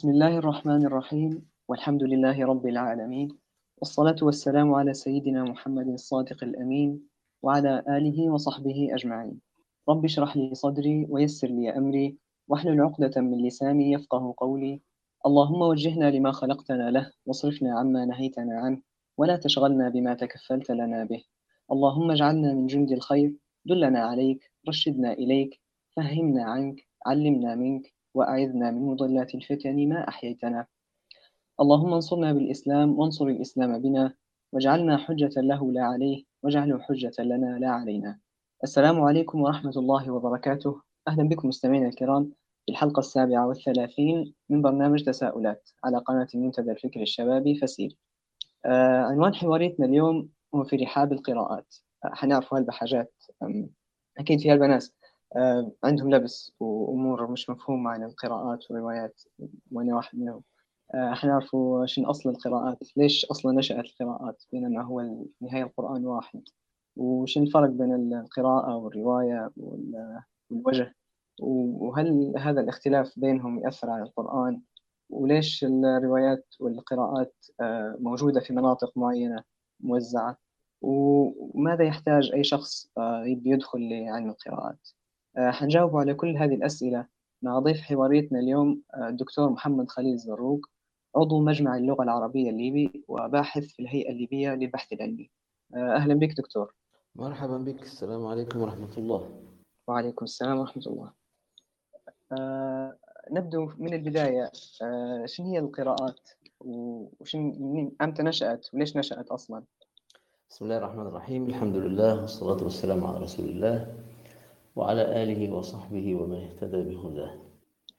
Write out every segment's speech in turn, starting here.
بسم الله الرحمن الرحيم. والحمد لله رب العالمين. والصلاة والسلام على سيدنا محمد الصادق الأمين وعلى آله وصحبه أجمعين. رب اشرح لي صدري ويسر لي أمري. واحلل عقدة من لساني يفقه قولي. اللهم وجهنا لما خلقتنا له واصرفنا عما نهيتنا عنه ولا تشغلنا بما تكفلت لنا به. اللهم اجعلنا من جند الخير. دلنا عليك رشدنا إليك فهمنا عنك علمنا منك. وأعذنا من مضلات الفتن ما أحييتنا. اللهم انصرنا بالإسلام وانصر الإسلام بنا واجعلنا حجة له لا عليه واجعله حجة لنا لا علينا. السلام عليكم ورحمة الله وبركاته. أهلا بكم مستمعينا الكرام في الحلقة السابعة والثلاثين من برنامج تساؤلات على قناة المنتدى الفكري الشبابي فسيل. آه عنوان حواريتنا اليوم هو في رحاب القراءات. آه حنعرف هالبحاجات أكيد في هالبنات آه عندهم لبس وأمور مش مفهومة عن القراءات والروايات وأنا واحد منهم. آه حنعرفوا شنو أصل القراءات ليش أصلا نشأت القراءات بينما هو النهاية القرآن واحد؟ وشنو الفرق بين القراءة والرواية والوجه وهل هذا الاختلاف بينهم يأثر على القرآن؟ وليش الروايات والقراءات آه موجودة في مناطق معينة موزعة؟ وماذا يحتاج أي شخص يدخل لعلم القراءات؟ حنجاوب على كل هذه الأسئلة مع ضيف حواريتنا اليوم الدكتور محمد خليل زروق عضو مجمع اللغة العربية الليبي وباحث في الهيئة الليبية للبحث العلمي. أهلا بك دكتور. مرحبا بك. السلام عليكم ورحمة الله. وعليكم السلام ورحمة الله. أه نبدأ من البداية. أه شنو هي القراءات وشن أمتى نشأت وليش نشأت أصلا؟ بسم الله الرحمن الرحيم. الحمد لله والصلاة والسلام على رسول الله. وعلى آله وصحبه ومن اهتدى بهداه.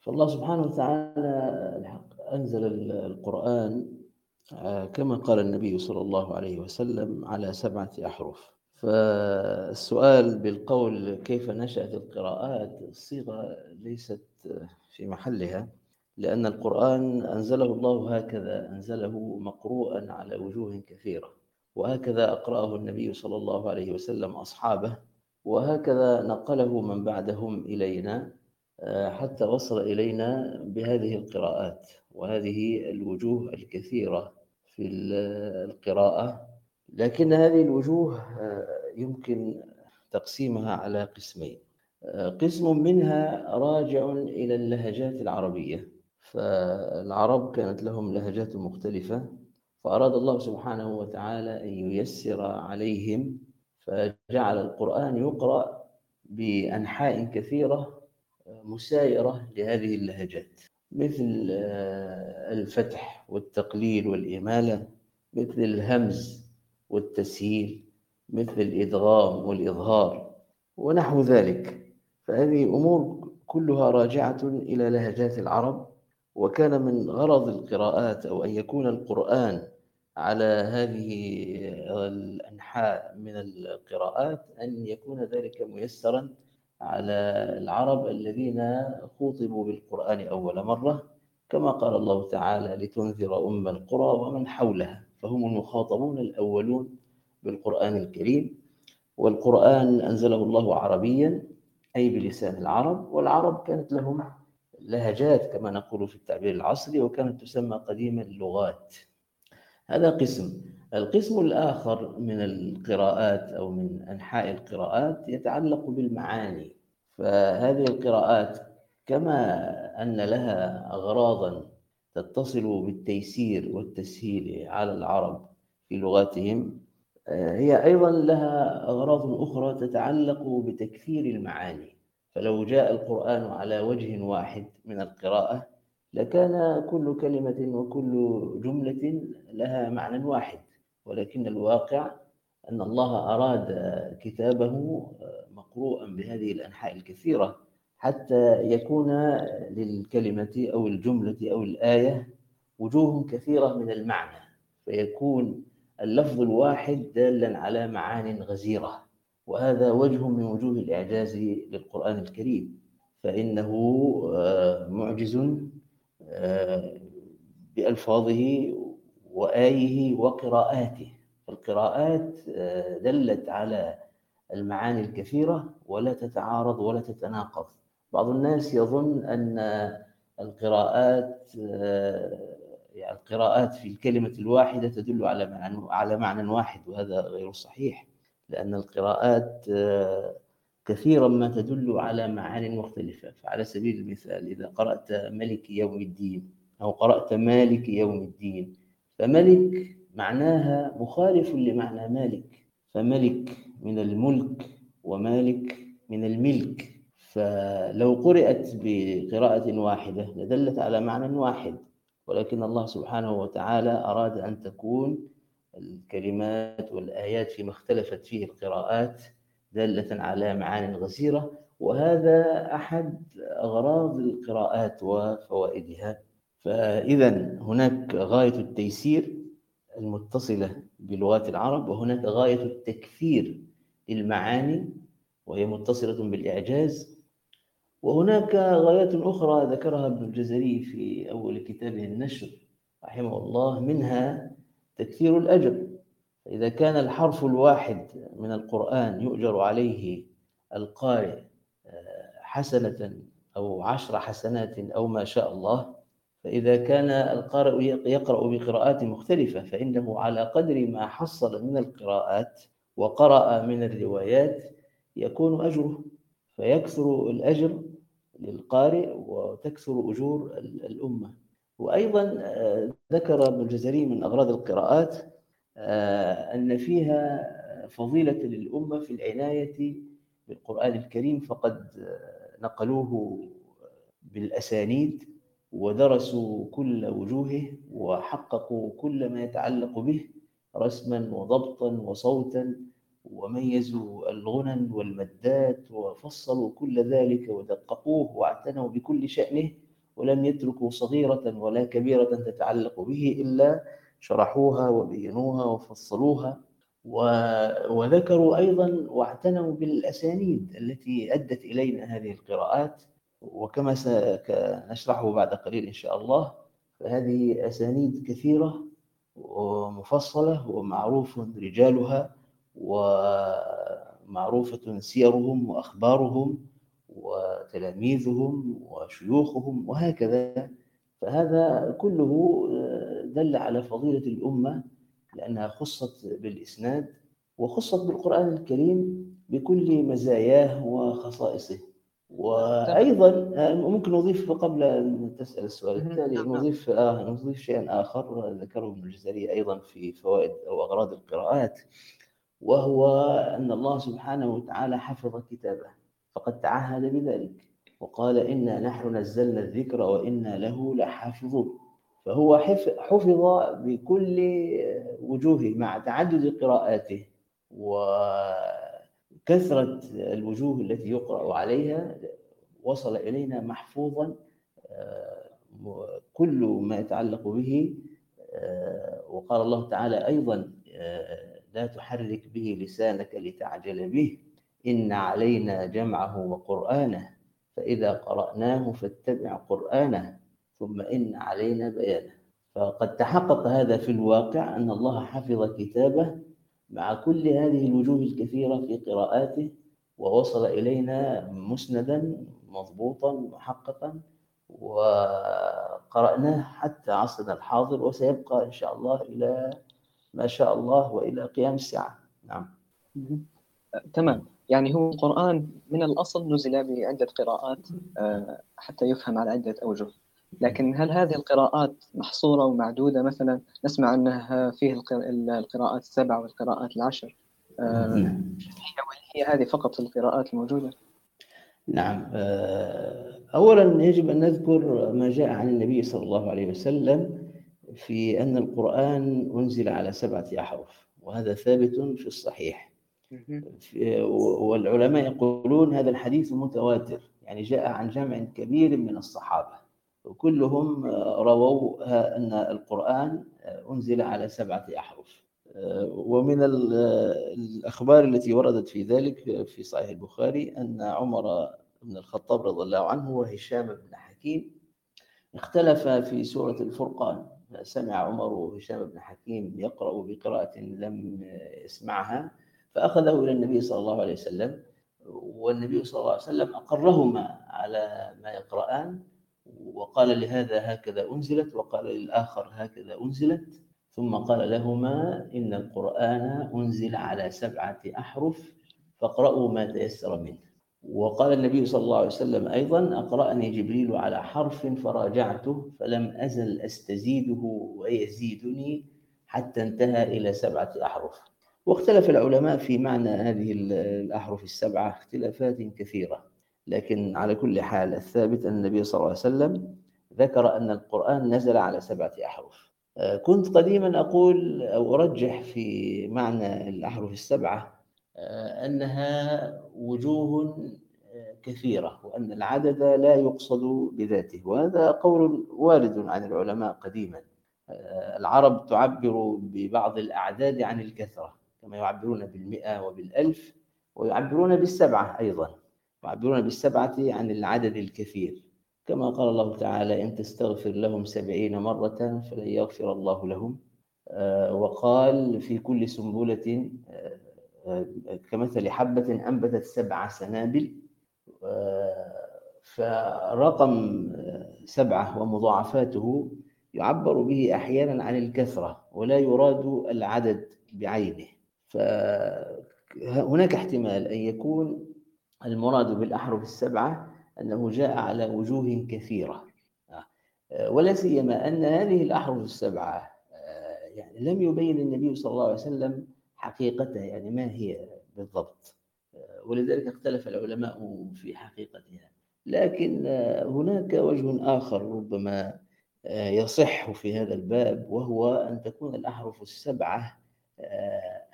فالله سبحانه وتعالى الحق أنزل القرآن كما قال النبي صلى الله عليه وسلم على سبعة أحرف. فالسؤال بالقول كيف نشأت القراءات الصيغة ليست في محلها لأن القرآن أنزله الله هكذا أنزله مقروءا على وجوه كثيرة. وهكذا أقرأه النبي صلى الله عليه وسلم أصحابه وهكذا نقله من بعدهم إلينا حتى وصل إلينا بهذه القراءات. وهذه الوجوه الكثيرة في القراءة. لكن هذه الوجوه يمكن تقسيمها على قسمين. قسم منها راجع إلى اللهجات العربية. فالعرب كانت لهم لهجات مختلفة فأراد الله سبحانه وتعالى أن ييسر عليهم فجعل القرآن يقرأ بأنحاء كثيرة مسايرة لهذه اللهجات. مثل الفتح والتقليل والإمالة مثل الهمز والتسهيل مثل الإدغام والإظهار ونحو ذلك. فهذه أمور كلها راجعة إلى لهجات العرب وكان من غرض القراءات أو أن يكون القرآن على هذه الأنحاء من القراءات أن يكون ذلك ميسرا على العرب الذين خوطبوا بالقرآن أول مرة كما قال الله تعالى لتنذر أم القرى ومن حولها فهم المخاطبون الأولون بالقرآن الكريم والقرآن أنزله الله عربيا أي بلسان العرب والعرب كانت لهم لهجات كما نقول في التعبير العصري وكانت تسمى قديما اللغات هذا قسم. القسم الآخر من القراءات أو من أنحاء القراءات يتعلق بالمعاني. فهذه القراءات كما أن لها أغراضا تتصل بالتيسير والتسهيل على العرب في لغاتهم هي أيضا لها أغراض أخرى تتعلق بتكثير المعاني. فلو جاء القرآن على وجه واحد من القراءة لكان كل كلمة وكل جملة لها معنى واحد ولكن الواقع أن الله أراد كتابه مقروءا بهذه الأنحاء الكثيرة حتى يكون للكلمة أو الجملة أو الآية وجوه كثيرة من المعنى فيكون اللفظ الواحد دالا على معان غزيرة وهذا وجه من وجوه الإعجاز للقرآن الكريم فإنه معجز بألفاظه وآيه وقراءاته. القراءات دلت على المعاني الكثيرة ولا تتعارض ولا تتناقض. بعض الناس يظن أن القراءات يعني القراءات في الكلمة الواحدة تدل على معنى على معنى واحد وهذا غير صحيح لأن القراءات كثيرا ما تدل على معان مختلفة. فعلى سبيل المثال إذا قرأت ملك يوم الدين أو قرأت مالك يوم الدين فملك معناها مخالف لمعنى مالك. فملك من الملك ومالك من الملك. فلو قرأت بقراءة واحدة لدلت على معنى واحد ولكن الله سبحانه وتعالى أراد أن تكون الكلمات والآيات فيما اختلفت فيه القراءات دالة على معان غزيرة وهذا أحد أغراض القراءات وفوائدها. فإذا هناك غاية التيسير المتصلة بلغات العرب وهناك غاية التكثير للمعاني وهي متصلة بالإعجاز. وهناك غايات أخرى ذكرها ابن الجزري في أول كتابه النشر رحمه الله منها تكثير الأجر. فإذا كان الحرف الواحد من القرآن يؤجر عليه القارئ حسنة أو عشر حسنات أو ما شاء الله فإذا كان القارئ يقرأ بقراءات مختلفة فإنه على قدر ما حصل من القراءات وقرأ من الروايات يكون أجره فيكثر الأجر للقارئ وتكثر أجور الأمة. وأيضا ذكر ابن الجزري من أغراض القراءات أن فيها فضيلة للأمة في العناية بالقرآن الكريم فقد نقلوه بالأسانيد ودرسوا كل وجوهه وحققوا كل ما يتعلق به رسما وضبطا وصوتا وميزوا الغنن والمدات وفصلوا كل ذلك ودققوه واعتنوا بكل شأنه ولم يتركوا صغيرة ولا كبيرة تتعلق به إلا شرحوها وبينوها وفصلوها وذكروا أيضا واعتنوا بالأسانيد التي أدت إلينا هذه القراءات وكما سنشرحه بعد قليل إن شاء الله. فهذه أسانيد كثيرة ومفصلة ومعروف رجالها ومعروفة سيرهم وأخبارهم وتلاميذهم وشيوخهم وهكذا. فهذا كله دل على فضيلة الأمة لأنها خصت بالإسناد وخصت بالقرآن الكريم بكل مزاياه وخصائصه. وأيضا ممكن نضيف قبل أن تسأل السؤال التالي نضيف آه نضيف شيئا آخر ذكره ابن الجزري أيضا في فوائد أو أغراض القراءات وهو أن الله سبحانه وتعالى حفظ كتابه فقد تعهد بذلك. وقال إنا نحن نزلنا الذكر وإنا له لحافظون. فهو حفظ بكل وجوهه مع تعدد قراءاته وكثرة الوجوه التي يقرأ عليها. وصل إلينا محفوظا كل ما يتعلق به وقال الله تعالى أيضا لا تحرك به لسانك لتعجل به. إن علينا جمعه وقرآنه. فإذا قرأناه فاتبع قرآنه ثم إن علينا بيانه. فقد تحقق هذا في الواقع أن الله حفظ كتابه مع كل هذه الوجوه الكثيرة في قراءاته ووصل إلينا مسندا مضبوطا محققا وقرأناه حتى عصرنا الحاضر وسيبقى إن شاء الله إلى ما شاء الله وإلى قيام الساعة. نعم. تمام. يعني هو القرآن من الأصل نزل بعدة قراءات حتى يفهم على عدة أوجه. لكن هل هذه القراءات محصورة ومعدودة؟ مثلا نسمع أنها فيه القراءات السبع والقراءات العشر. هي هي هذه فقط القراءات الموجودة؟ نعم. أولا يجب أن نذكر ما جاء عن النبي صلى الله عليه وسلم في أن القرآن أنزل على سبعة أحرف وهذا ثابت في الصحيح. والعلماء يقولون هذا الحديث متواتر يعني جاء عن جمع كبير من الصحابة وكلهم رووا أن القرآن أنزل على سبعة أحرف ومن الأخبار التي وردت في ذلك في صحيح البخاري أن عمر بن الخطاب رضي الله عنه وهشام بن حكيم اختلف في سورة الفرقان سمع عمر هشام بن حكيم يقرأ بقراءة لم يسمعها فأخذه إلى النبي صلى الله عليه وسلم والنبي صلى الله عليه وسلم أقرهما على ما يقرآن وقال لهذا هكذا أنزلت وقال للآخر هكذا أنزلت ثم قال لهما إن القرآن أنزل على سبعة أحرف فاقرأوا ما تيسر منه. وقال النبي صلى الله عليه وسلم أيضا أقرأني جبريل على حرف فراجعته فلم أزل أستزيده ويزيدني حتى انتهى إلى سبعة أحرف. واختلف العلماء في معنى هذه الأحرف السبعة اختلافات كثيرة. لكن على كل حال الثابت أن النبي صلى الله عليه وسلم ذكر أن القرآن نزل على سبعة أحرف. كنت قديما أقول أو أرجح في معنى الأحرف السبعة أنها وجوه كثيرة وأن العدد لا يقصد بذاته وهذا قول وارد عن العلماء قديما. العرب تعبر ببعض الأعداد عن الكثرة. كما يعبرون بالمئة وبالألف ويعبرون بالسبعة أيضا. يعبرون بالسبعة عن العدد الكثير. كما قال الله تعالى إن تستغفر لهم سبعين مرة فلن يغفر الله لهم. وقال في كل سنبلة كمثل حبة أنبتت سبع سنابل فرقم سبعة ومضاعفاته يعبر به أحيانا عن الكثرة ولا يراد العدد بعينه. فهناك احتمال أن يكون المراد بالأحرف السبعة أنه جاء على وجوه كثيرة. ولا سيما أن هذه الأحرف السبعة يعني لم يبين النبي صلى الله عليه وسلم حقيقتها يعني ما هي بالضبط. ولذلك اختلف العلماء في حقيقتها. لكن هناك وجه آخر ربما يصح في هذا الباب وهو أن تكون الأحرف السبعة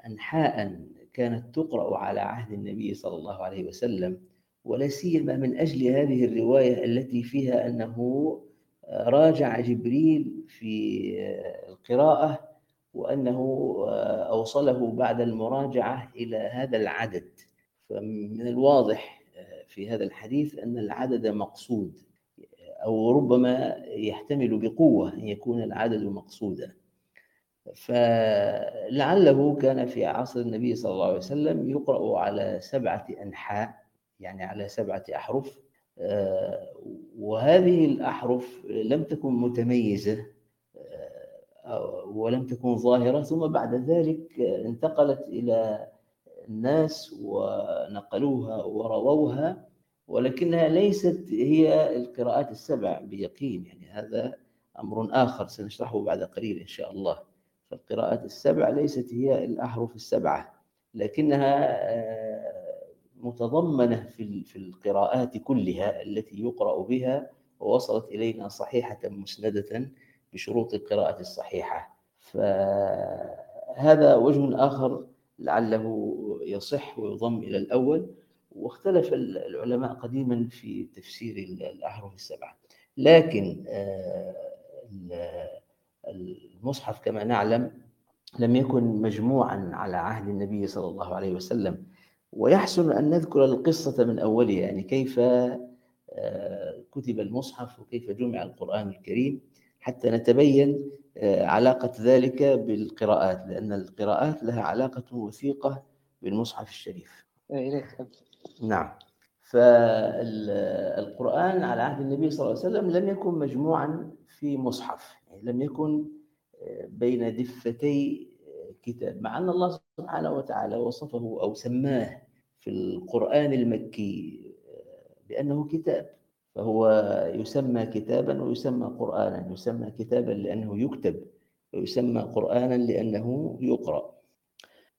أنحاء كانت تقرأ على عهد النبي صلى الله عليه وسلم ولا سيما من أجل هذه الرواية التي فيها أنه راجع جبريل في القراءة وأنه أوصله بعد المراجعة إلى هذا العدد. فمن الواضح في هذا الحديث أن العدد مقصود أو ربما يحتمل بقوة أن يكون العدد مقصودا. فلعله كان في عصر النبي صلى الله عليه وسلم يقرأ على سبعة أنحاء يعني على سبعة أحرف. وهذه الأحرف لم تكن متميزة ولم تكن ظاهرة. ثم بعد ذلك انتقلت إلى الناس ونقلوها ورووها ولكنها ليست هي القراءات السبع بيقين. يعني هذا أمر آخر سنشرحه بعد قليل إن شاء الله. فالقراءات السبع ليست هي الأحرف السبعة لكنها متضمنة في القراءات كلها التي يقرأ بها ووصلت إلينا صحيحة مسندة بشروط القراءة الصحيحة. فهذا وجه آخر لعله يصح ويضم إلى الأول واختلف العلماء قديما في تفسير الأحرف السبعة. لكن المصحف كما نعلم لم يكن مجموعا على عهد النبي صلى الله عليه وسلم. ويحسن أن نذكر القصة من أولها يعني كيف كتب المصحف وكيف جمع القرآن الكريم حتى نتبين علاقة ذلك بالقراءات لأن القراءات لها علاقة وثيقة بالمصحف الشريف. إليك نعم. فالقرآن على عهد النبي صلى الله عليه وسلم لم يكن مجموعا في مصحف. لم يكن بين دفتي كتاب. مع أن الله سبحانه وتعالى وصفه أو سماه في القرآن المكي بأنه كتاب. فهو يسمى كتابا ويسمى قرآنا. يسمى كتابا لأنه يكتب ويسمى قرآنا لأنه يقرأ.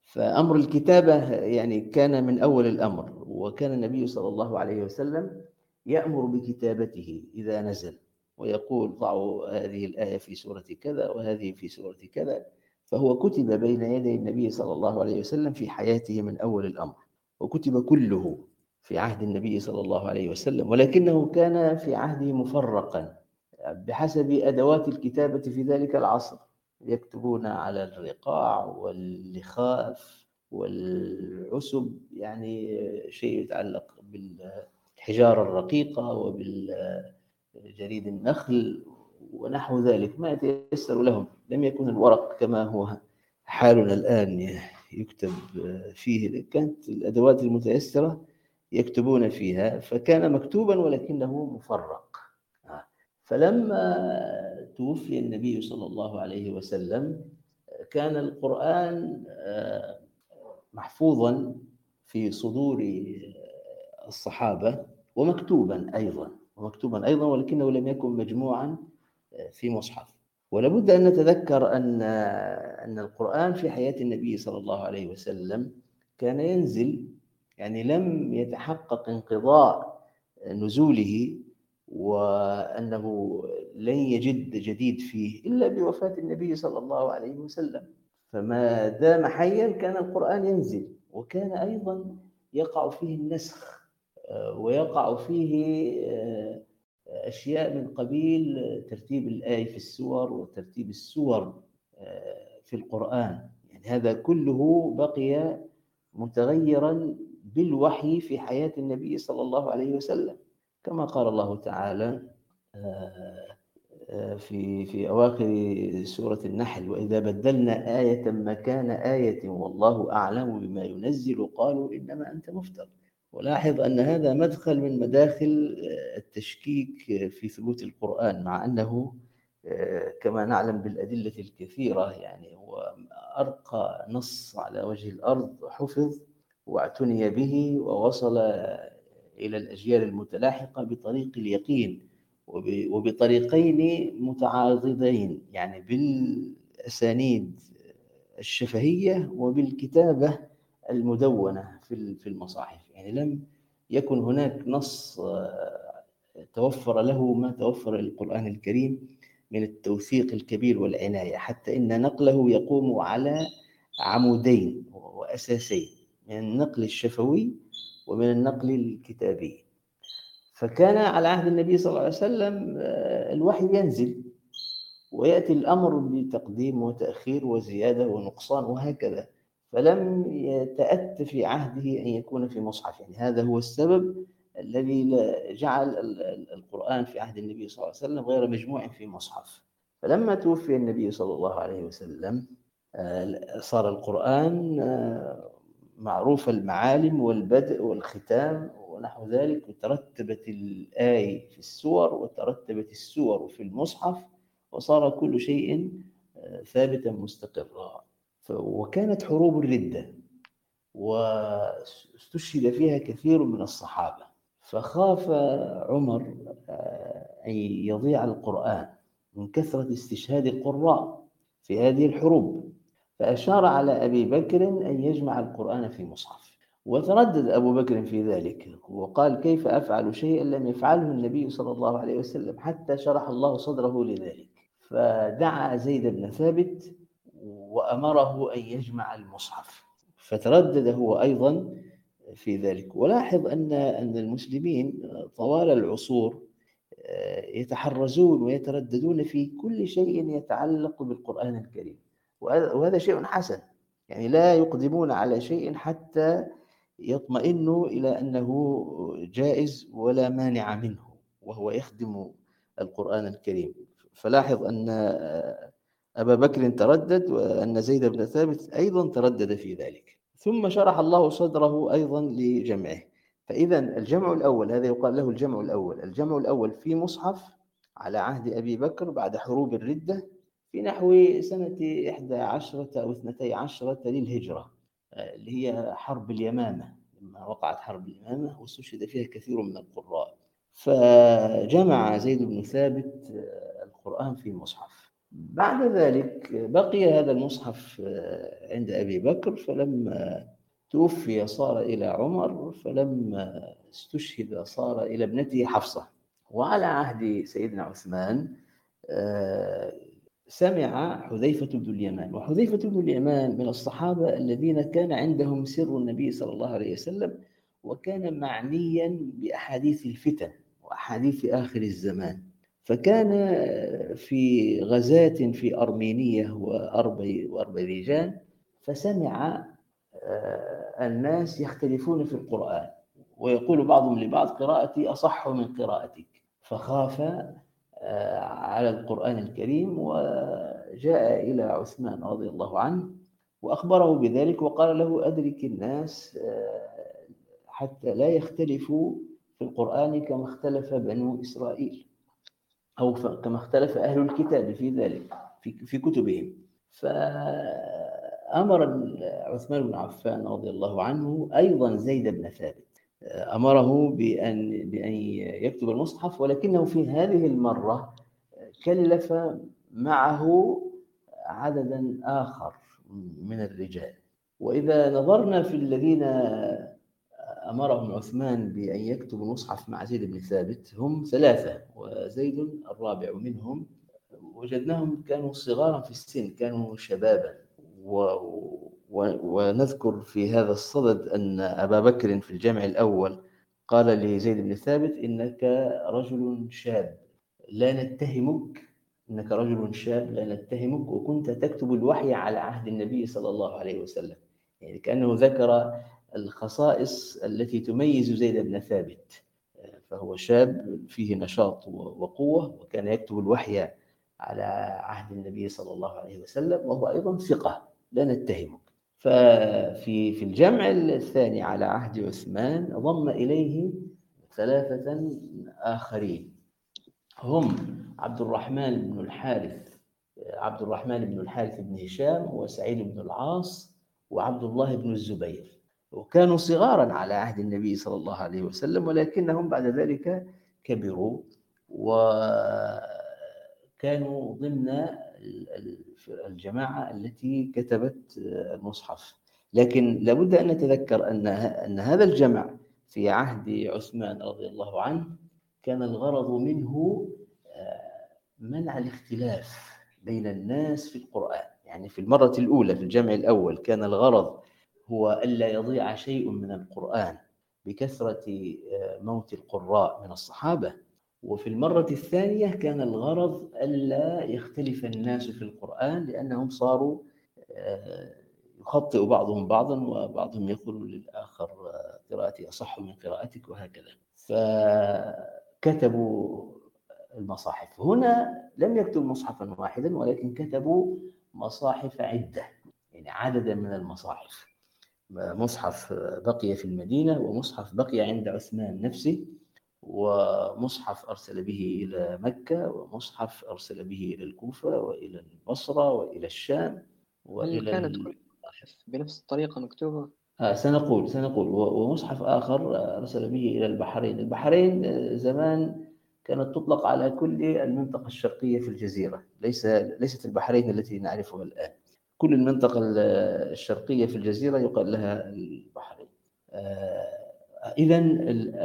فأمر الكتابة يعني كان من أول الأمر وكان النبي صلى الله عليه وسلم يأمر بكتابته إذا نزل. ويقول ضعوا هذه الآية في سورة كذا وهذه في سورة كذا فهو كتب بين يدي النبي صلى الله عليه وسلم في حياته من أول الأمر وكتب كله في عهد النبي صلى الله عليه وسلم ولكنه كان في عهده مفرقا بحسب أدوات الكتابة في ذلك العصر يكتبون على الرقاع واللخاف والعسب يعني شيء يتعلق بالحجارة الرقيقة وبالجريد النخل ونحو ذلك ما يتيسر لهم. لم يكن الورق كما هو حالنا الآن يكتب فيه. كانت الأدوات المتيسرة يكتبون فيها فكان مكتوبا ولكنه مفرق. فلما توفي النبي صلى الله عليه وسلم كان القرآن محفوظا في صدور الصحابة ومكتوبا أيضا. ومكتوبا أيضا ولكنه لم يكن مجموعا في مصحف. ولابد أن نتذكر أن أن القرآن في حياة النبي صلى الله عليه وسلم كان ينزل يعني لم يتحقق انقضاء نزوله وأنه لن يجد جديد فيه إلا بوفاة النبي صلى الله عليه وسلم. فما دام حيا كان القرآن ينزل وكان أيضا يقع فيه النسخ ويقع فيه أشياء من قبيل ترتيب الآية في السور وترتيب السور في القرآن. يعني هذا كله بقي متغيرا بالوحي في حياة النبي صلى الله عليه وسلم. كما قال الله تعالى في في أواخر سورة النحل وإذا بدلنا آية مكان آية والله أعلم بما ينزل قالوا إنما أنت مفتر. ولاحظ أن هذا مدخل من مداخل التشكيك في ثبوت القرآن مع أنه كما نعلم بالأدلة الكثيرة يعني هو أرقى نص على وجه الأرض حفظ واعتني به ووصل إلى الأجيال المتلاحقة بطريق اليقين وبطريقين متعاضدين يعني بالأسانيد الشفهية وبالكتابة المدونة في المصاحف. يعني لم يكن هناك نص توفر له ما توفر للقرآن الكريم من التوثيق الكبير والعناية حتى إن نقله يقوم على عمودين وأساسين من النقل الشفوي ومن النقل الكتابي. فكان على عهد النبي صلى الله عليه وسلم الوحي ينزل ويأتي الأمر بتقديم وتأخير وزيادة ونقصان وهكذا. فلم يتأت في عهده أن يكون في مصحف. يعني هذا هو السبب الذي جعل القرآن في عهد النبي صلى الله عليه وسلم غير مجموع في مصحف. فلما توفي النبي صلى الله عليه وسلم صار القرآن معروف المعالم والبدء والختام ونحو ذلك وترتبت الآية في السور وترتبت السور في المصحف وصار كل شيء ثابتا مستقرا. وكانت حروب الردة واستشهد فيها كثير من الصحابة. فخاف عمر أن يضيع القرآن من كثرة استشهاد القراء في هذه الحروب. فأشار على أبي بكر أن يجمع القرآن في مصحف. وتردد أبو بكر في ذلك وقال كيف أفعل شيئا لم يفعله النبي صلى الله عليه وسلم حتى شرح الله صدره لذلك؟ فدعا زيد بن ثابت وأمره أن يجمع المصحف. فتردد هو أيضا في ذلك. ولاحظ أن أن المسلمين طوال العصور يتحرزون ويترددون في كل شيء يتعلق بالقرآن الكريم. وهذا شيء حسن. يعني لا يقدمون على شيء حتى يطمئنوا إلى أنه جائز ولا مانع منه وهو يخدم القرآن الكريم. فلاحظ أن أبا بكر تردد وأن زيد بن ثابت أيضا تردد في ذلك. ثم شرح الله صدره أيضا لجمعه. فإذا الجمع الأول هذا يقال له الجمع الأول. الجمع الأول في مصحف على عهد أبي بكر بعد حروب الردة في نحو سنة 11 أو 12 للهجرة اللي هي حرب اليمامة. لما وقعت حرب اليمامة واستشهد فيها كثير من القراء. فجمع زيد بن ثابت القرآن في مصحف. بعد ذلك بقي هذا المصحف عند أبي بكر فلما توفي صار إلى عمر فلما استشهد صار إلى ابنته حفصة. وعلى عهد سيدنا عثمان سمع حذيفة بن اليمان. وحذيفة بن اليمان من الصحابة الذين كان عندهم سر النبي صلى الله عليه وسلم وكان معنيا بأحاديث الفتن وأحاديث آخر الزمان. فكان في غزاة في أرمينية وأربيجان فسمع الناس يختلفون في القرآن ويقول بعضهم لبعض قراءتي أصح من قراءتك. فخاف على القرآن الكريم وجاء إلى عثمان رضي الله عنه وأخبره بذلك وقال له أدرك الناس حتى لا يختلفوا في القرآن كما اختلف بنو إسرائيل. أو كما اختلف أهل الكتاب في ذلك في, في كتبهم. فأمر عثمان بن عفان رضي الله عنه أيضا زيد بن ثابت. أمره بأن بأن يكتب المصحف ولكنه في هذه المرة كلف معه عددا آخر من الرجال. وإذا نظرنا في الذين أمرهم عثمان بأن يكتبوا المصحف مع زيد بن ثابت هم ثلاثة وزيد الرابع منهم. وجدناهم كانوا صغارا في السن كانوا شبابا. و... و... ونذكر في هذا الصدد أن أبا بكر في الجمع الأول قال لزيد بن ثابت إنك رجل شاب لا نتهمك. إنك رجل شاب لا نتهمك. وكنت تكتب الوحي على عهد النبي صلى الله عليه وسلم. يعني كأنه ذكر الخصائص التي تميز زيد بن ثابت فهو شاب فيه نشاط وقوة وكان يكتب الوحي على عهد النبي صلى الله عليه وسلم وهو أيضا ثقة لا نتهمك ففي في الجمع الثاني على عهد عثمان ضم إليه ثلاثة آخرين. هم عبد الرحمن بن الحارث عبد الرحمن بن الحارث بن هشام وسعيد بن العاص وعبد الله بن الزبير. وكانوا صغارا على عهد النبي صلى الله عليه وسلم ولكنهم بعد ذلك كبروا وكانوا ضمن الجماعة التي كتبت المصحف. لكن لابد أن نتذكر أن أن هذا الجمع في عهد عثمان رضي الله عنه كان الغرض منه منع الاختلاف بين الناس في القرآن. يعني في المرة الأولى في الجمع الأول كان الغرض هو ألا يضيع شيء من القرآن بكثرة موت القراء من الصحابة. وفي المرة الثانية كان الغرض ألا يختلف الناس في القرآن لأنهم صاروا يخطئ بعضهم بعضا وبعضهم يقول للآخر قراءتي أصح من قراءتك وهكذا. فكتبوا المصاحف. هنا لم يكتب مصحفا واحدا ولكن كتبوا مصاحف عدة يعني عددا من المصاحف. مصحف بقي في المدينة ومصحف بقي عند عثمان نفسه ومصحف أرسل به إلى مكة ومصحف أرسل به إلى الكوفة وإلى البصرة وإلى الشام وإلى كانت كل المصاحف بنفس الطريقة مكتوبة؟ آه سنقول سنقول. ومصحف آخر أرسل به إلى البحرين. البحرين زمان كانت تطلق على كل المنطقة الشرقية في الجزيرة. ليس ليست البحرين التي نعرفها الآن. كل المنطقة الشرقية في الجزيرة يقال لها البحرين. إذا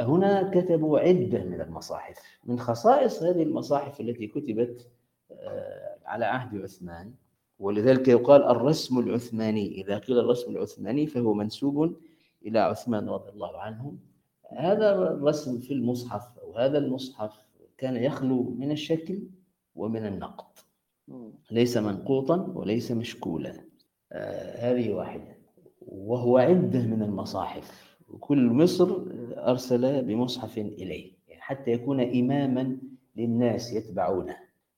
هنا كتبوا عدة من المصاحف من خصائص هذه المصاحف التي كتبت على عهد عثمان. ولذلك يقال الرسم العثماني. إذا قيل الرسم العثماني فهو منسوب إلى عثمان رضي الله عنه. هذا الرسم في المصحف أو هذا المصحف كان يخلو من الشكل ومن النقط ليس منقوطا وليس مشكولا. آه هذه واحدة. وهو عدة من المصاحف. وكل مصر أرسل بمصحف إليه. يعني حتى يكون إماما للناس يتبعونه.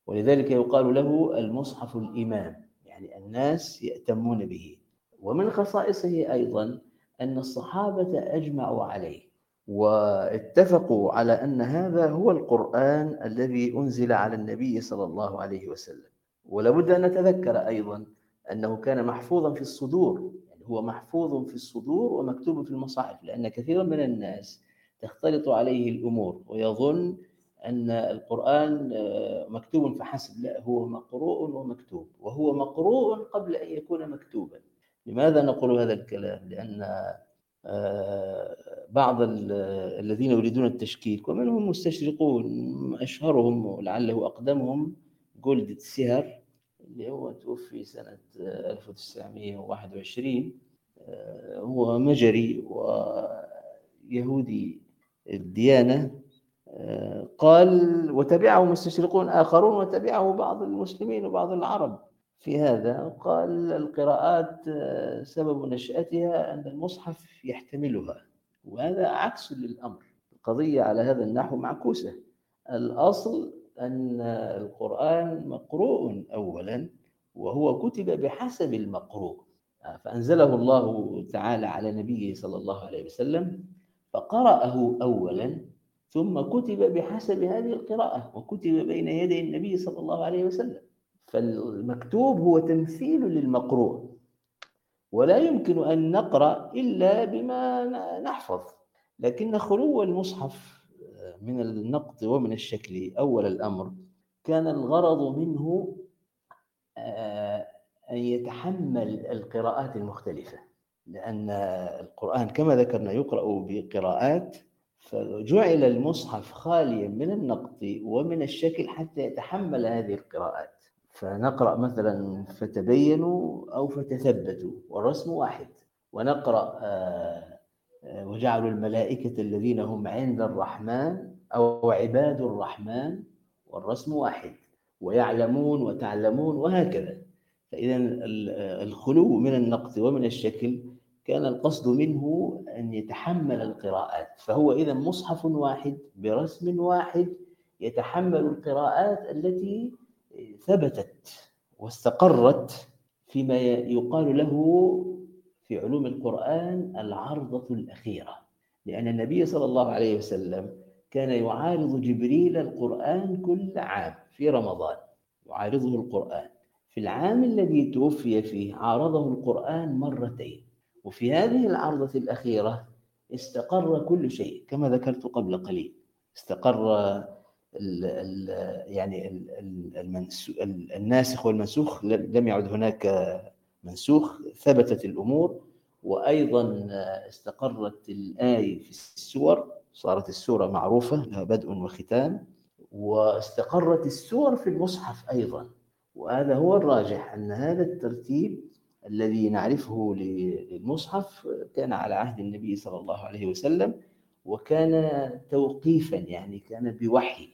ولذلك يقال له المصحف الإمام. يعني الناس يأتمون به. ومن خصائصه أيضا أن الصحابة أجمعوا عليه. واتفقوا على أن هذا هو القرآن الذي أنزل على النبي صلى الله عليه وسلم. ولابد أن نتذكر أيضا أنه كان محفوظا في الصدور يعني هو محفوظ في الصدور ومكتوب في المصاحف لأن كثيرا من الناس تختلط عليه الأمور ويظن أن القرآن مكتوب فحسب لا هو مقروء ومكتوب وهو مقروء قبل أن يكون مكتوبا لماذا نقول هذا الكلام؟ لأن بعض الذين يريدون التشكيك ومنهم المستشرقون أشهرهم ولعله أقدمهم جولد سيهر اللي هو توفي سنة 1921 هو مجري ويهودي الديانة قال وتبعه مستشرقون آخرون وتبعه بعض المسلمين وبعض العرب في هذا قال القراءات سبب نشأتها أن المصحف يحتملها وهذا عكس للأمر. القضية على هذا النحو معكوسة. الأصل أن القرآن مقروء أولا وهو كتب بحسب المقروء. فأنزله الله تعالى على نبيه صلى الله عليه وسلم فقرأه أولا ثم كتب بحسب هذه القراءة وكتب بين يدي النبي صلى الله عليه وسلم. فالمكتوب هو تمثيل للمقروء. ولا يمكن أن نقرأ إلا بما نحفظ لكن خلو المصحف من النقد ومن الشكل. أول الأمر كان الغرض منه آه، أن يتحمل القراءات المختلفة. لأن القرآن كما ذكرنا يقرأ بقراءات فجعل المصحف خاليا من النقد ومن الشكل حتى يتحمل هذه القراءات. فنقرأ مثلا فتبينوا أو فتثبتوا والرسم واحد. ونقرأ آه، آه، وجعلوا الملائكة الذين هم عند الرحمن أو عباد الرحمن والرسم واحد ويعلمون وتعلمون وهكذا. فإذا الخلو من النقد ومن الشكل كان القصد منه أن يتحمل القراءات. فهو إذا مصحف واحد برسم واحد يتحمل القراءات التي ثبتت واستقرت فيما يقال له في علوم القرآن العرضة الأخيرة. لأن النبي صلى الله عليه وسلم كان يعارض جبريل القرآن كل عام في رمضان يعارضه القرآن. في العام الذي توفي فيه عارضه القرآن مرتين وفي هذه العرضة الأخيرة استقر كل شيء كما ذكرت قبل قليل. استقر ال ال يعني ال الناسخ والمنسوخ لم يعد هناك منسوخ ثبتت الأمور. وأيضا استقرت الآية في السور صارت السورة معروفة لها بدء وختام واستقرت السور في المصحف أيضا. وهذا هو الراجح أن هذا الترتيب الذي نعرفه للمصحف كان على عهد النبي صلى الله عليه وسلم وكان توقيفا يعني كان بوحي.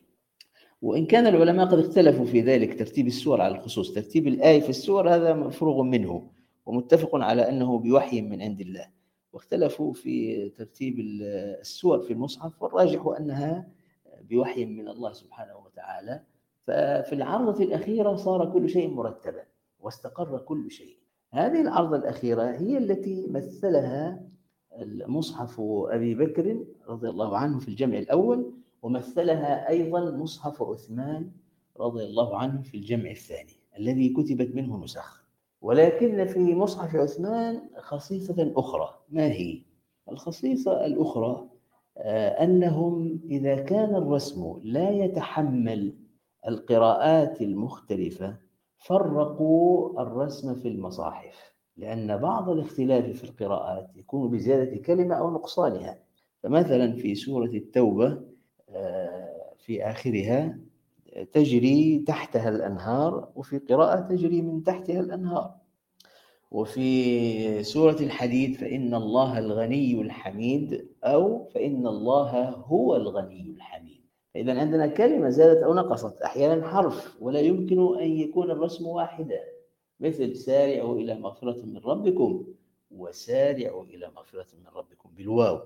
وإن كان العلماء قد اختلفوا في ذلك ترتيب السور على الخصوص ترتيب الآية في السور هذا مفروغ منه ومتفق على أنه بوحي من عند الله. واختلفوا في ترتيب السور في المصحف والراجح أنها بوحي من الله سبحانه وتعالى. ففي العرضة الأخيرة صار كل شيء مرتبا واستقر كل شيء. هذه العرضة الأخيرة هي التي مثلها المصحف أبي بكر رضي الله عنه في الجمع الأول ومثلها أيضا مصحف عثمان رضي الله عنه في الجمع الثاني الذي كتبت منه نسخ. ولكن في مصحف عثمان خصيصة أخرى ما هي؟ الخصيصة الأخرى آه، أنهم إذا كان الرسم لا يتحمل القراءات المختلفة فرقوا الرسم في المصاحف لأن بعض الاختلاف في القراءات يكون بزيادة كلمة أو نقصانها فمثلا في سورة التوبة آه، في آخرها تجري تحتها الأنهار وفي قراءة تجري من تحتها الأنهار. وفي سورة الحديد فإن الله الغني الحميد أو فإن الله هو الغني الحميد. إذا عندنا كلمة زادت أو نقصت. أحيانا حرف ولا يمكن أن يكون الرسم واحدا. مثل سارعوا إلى مغفرة من ربكم وسارعوا إلى مغفرة من ربكم بالواو.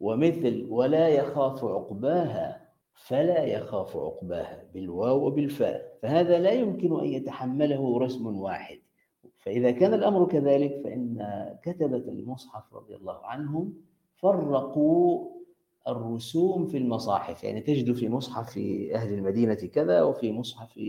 ومثل ولا يخاف عقباها فلا يخاف عقباها بالواو وبالفاء فهذا لا يمكن أن يتحمله رسم واحد. فإذا كان الأمر كذلك فإن كتبة المصحف رضي الله عنهم فرقوا الرسوم في المصاحف. يعني تجد في مصحف أهل المدينة كذا وفي مصحف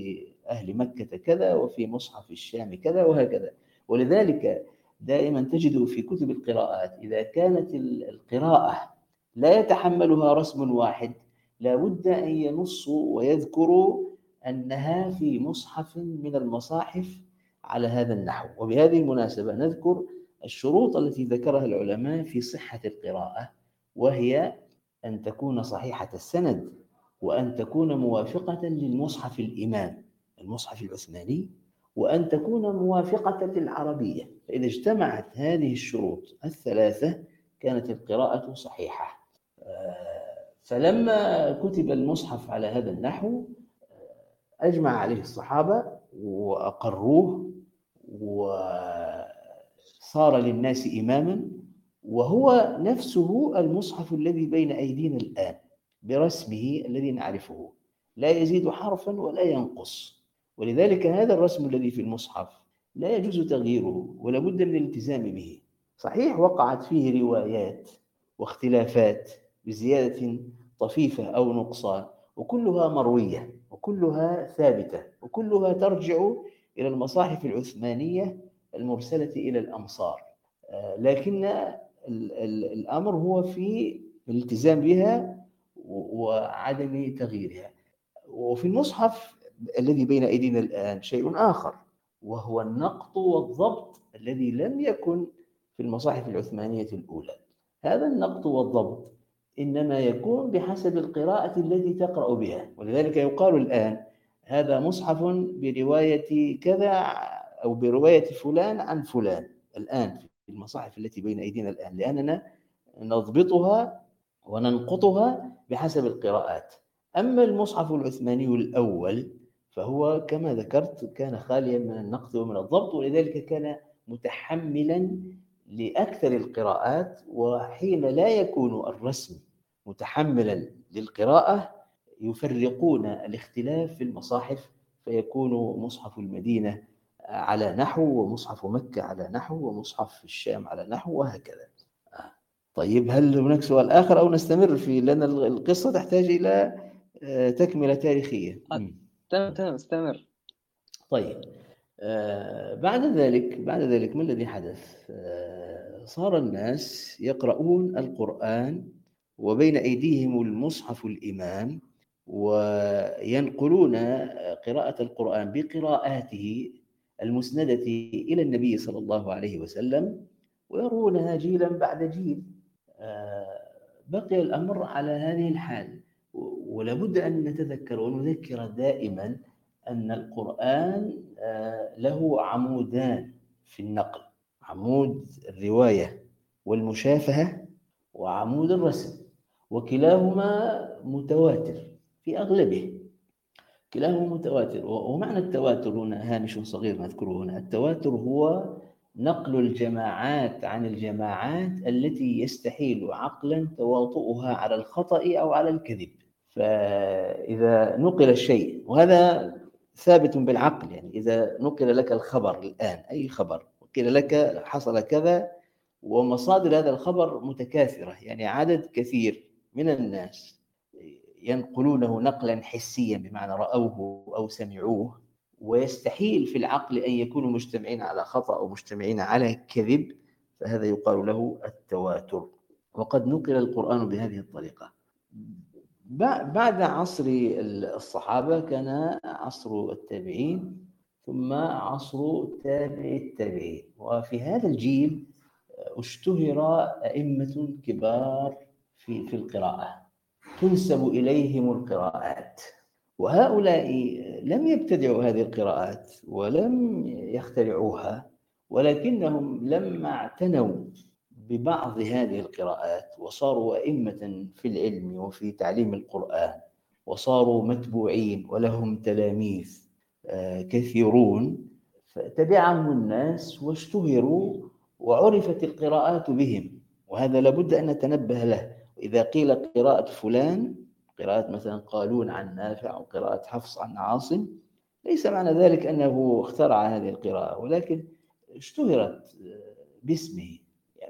أهل مكة كذا وفي مصحف الشام كذا وهكذا. ولذلك دائما تجد في كتب القراءات إذا كانت القراءة لا يتحملها رسم واحد لا بد أن ينصوا ويذكروا أنها في مصحف من المصاحف على هذا النحو. وبهذه المناسبة نذكر الشروط التي ذكرها العلماء في صحة القراءة وهي أن تكون صحيحة السند وأن تكون موافقة للمصحف الإمام المصحف العثماني وأن تكون موافقة للعربية. فإذا اجتمعت هذه الشروط الثلاثة كانت القراءة صحيحة. آه، فلما كتب المصحف على هذا النحو أجمع عليه الصحابة وأقروه وصار للناس إماما وهو نفسه المصحف الذي بين أيدينا الآن برسمه الذي نعرفه. لا يزيد حرفا ولا ينقص. ولذلك هذا الرسم الذي في المصحف لا يجوز تغييره ولا بد من الالتزام به. صحيح وقعت فيه روايات واختلافات بزيادة طفيفة أو نقصان وكلها مروية وكلها ثابتة وكلها ترجع إلى المصاحف العثمانية المرسلة إلى الأمصار. آه، لكن الأمر هو في الالتزام بها وعدم تغييرها. وفي المصحف الذي بين أيدينا الآن شيء آخر وهو النقط والضبط الذي لم يكن في المصاحف العثمانية الأولى. هذا النقط والضبط إنما يكون بحسب القراءة التي تقرأ بها. ولذلك يقال الآن هذا مصحف برواية كذا أو برواية فلان عن فلان. الآن في المصاحف التي بين أيدينا الآن لأننا نضبطها وننقطها بحسب القراءات. أما المصحف العثماني الأول فهو كما ذكرت كان خاليا من النقد ومن الضبط ولذلك كان متحملا لأكثر القراءات وحين لا يكون الرسم متحملا للقراءة يفرقون الاختلاف في المصاحف فيكون مصحف المدينة على نحو ومصحف مكة على نحو ومصحف الشام على نحو وهكذا. طيب هل هناك سؤال آخر أو نستمر في لأن القصة تحتاج إلى آه، تكملة تاريخية؟ تمام تمام استمر طيب. آه بعد ذلك بعد ذلك ما الذي حدث؟ آه صار الناس يقرؤون القرآن وبين أيديهم المصحف الإمام وينقلون قراءة القرآن بقراءاته المسندة إلى النبي صلى الله عليه وسلم ويروونها جيلا بعد جيل آه بقي الأمر على هذه الحال ولابد أن نتذكر ونذكر دائما أن القرآن آه، له عمودان في النقل عمود الرواية والمشافهة وعمود الرسم وكلاهما متواتر في أغلبه. كلاهما متواتر ومعنى التواتر هنا هامش صغير نذكره هنا. التواتر هو نقل الجماعات عن الجماعات التي يستحيل عقلا تواطؤها على الخطأ أو على الكذب. فإذا نقل الشيء وهذا ثابت بالعقل يعني إذا نقل لك الخبر الآن أي خبر؟ قيل لك حصل كذا ومصادر هذا الخبر متكاثرة يعني عدد كثير من الناس ينقلونه نقلا حسيا بمعنى رأوه أو سمعوه ويستحيل في العقل أن يكونوا مجتمعين على خطأ أو مجتمعين على كذب فهذا يقال له التواتر. وقد نقل القرآن بهذه الطريقة. بعد عصر الصحابة كان عصر التابعين ثم عصر تابع التابعين. وفي هذا الجيل اشتهر أئمة كبار في في القراءة. تنسب إليهم القراءات. وهؤلاء لم يبتدعوا هذه القراءات ولم يخترعوها ولكنهم لما اعتنوا ببعض هذه القراءات وصاروا أئمة في العلم وفي تعليم القرآن وصاروا متبوعين ولهم تلاميذ آه، كثيرون فتبعهم الناس واشتهروا وعرفت القراءات بهم. وهذا لابد أن نتنبه له. إذا قيل قراءة فلان قراءة مثلا قالون عن نافع أو قراءة حفص عن عاصم ليس معنى ذلك أنه اخترع هذه القراءة ولكن اشتهرت باسمه. يعني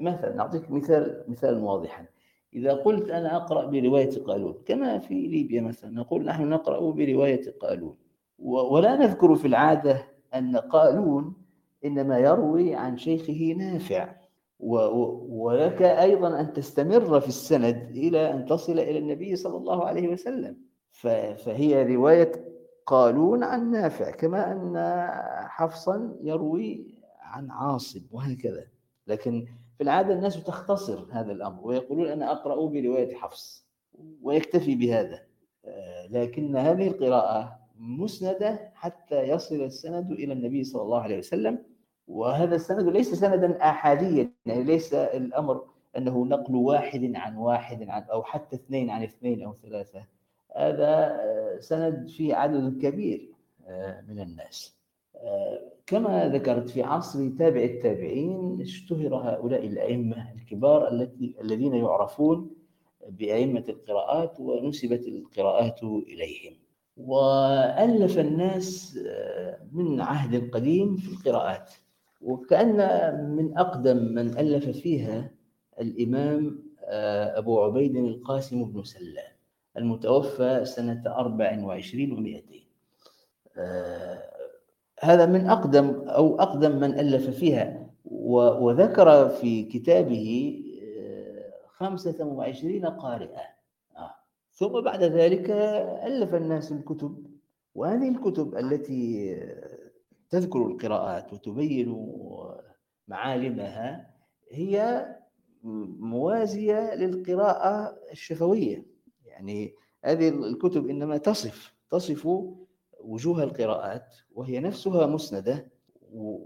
مثلا نعطيك مثال مثال واضحا. إذا قلت أنا أقرأ برواية قالون كما في ليبيا مثلا نقول نحن نقرأ برواية قالون. ولا نذكر في العادة أن قالون إنما يروي عن شيخه نافع. ولك أيضا أن تستمر في السند إلى أن تصل إلى النبي صلى الله عليه وسلم. فهي رواية قالون عن نافع كما أن حفصا يروي عن عاصم وهكذا. لكن في العادة الناس تختصر هذا الأمر ويقولون أنا أقرأ برواية حفص ويكتفي بهذا. آه، لكن هذه القراءة مسندة حتى يصل السند إلى النبي صلى الله عليه وسلم وهذا السند ليس سندا آحاديا يعني ليس الأمر أنه نقل واحد عن واحد عن أو حتى اثنين عن اثنين أو ثلاثة. هذا آه، سند فيه عدد كبير آه، من الناس. كما ذكرت في عصر تابع التابعين اشتهر هؤلاء الأئمة الكبار التي الذين يعرفون بأئمة القراءات ونسبت القراءات إليهم. وألف الناس آه، من عهد قديم في القراءات. وكأن من أقدم من ألف فيها الإمام آه، أبو عبيد القاسم بن سلام المتوفى سنة 24 و200 هذا من أقدم أو أقدم من ألف فيها. وذكر في كتابه 25 قارئة. ثم بعد ذلك ألف الناس الكتب. وهذه الكتب التي تذكر القراءات وتبين معالمها هي موازية للقراءة الشفوية. يعني هذه الكتب إنما تصف تصف وجوه القراءات وهي نفسها مسندة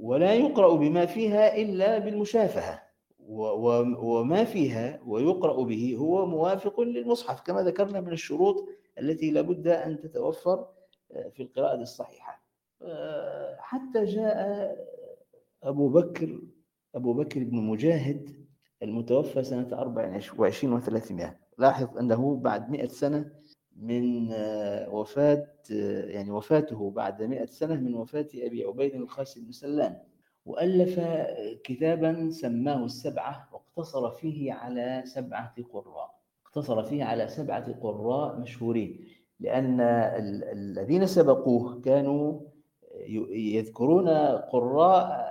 ولا يقرأ بما فيها إلا بالمشافهة وما فيها ويقرأ به هو موافق للمصحف كما ذكرنا من الشروط التي لابد أن تتوفر في القراءة الصحيحة. حتى جاء أبو بكر أبو بكر بن مجاهد المتوفى سنة 24 و300 لاحظ أنه بعد 100 سنة من وفاة يعني وفاته بعد 100 سنة من وفاة أبي عبيد القاسم بن سلام وألف كتابا سماه السبعة واقتصر فيه على سبعة قراء اقتصر فيه على سبعة قراء مشهورين لأن الذين سبقوه كانوا يذكرون قراء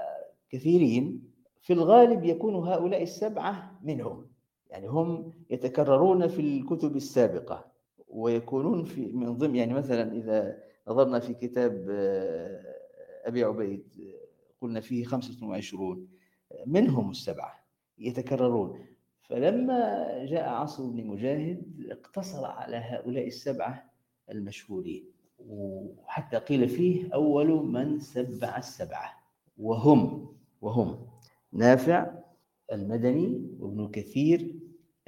كثيرين في الغالب يكون هؤلاء السبعة منهم يعني هم يتكررون في الكتب السابقة. ويكونون في من ضمن يعني مثلا إذا نظرنا في كتاب أبي عبيد قلنا فيه خمسة وعشرون منهم السبعة يتكررون. فلما جاء عصر ابن مجاهد اقتصر على هؤلاء السبعة المشهورين وحتى قيل فيه أول من سبع السبعة وهم وهم نافع المدني وابن كثير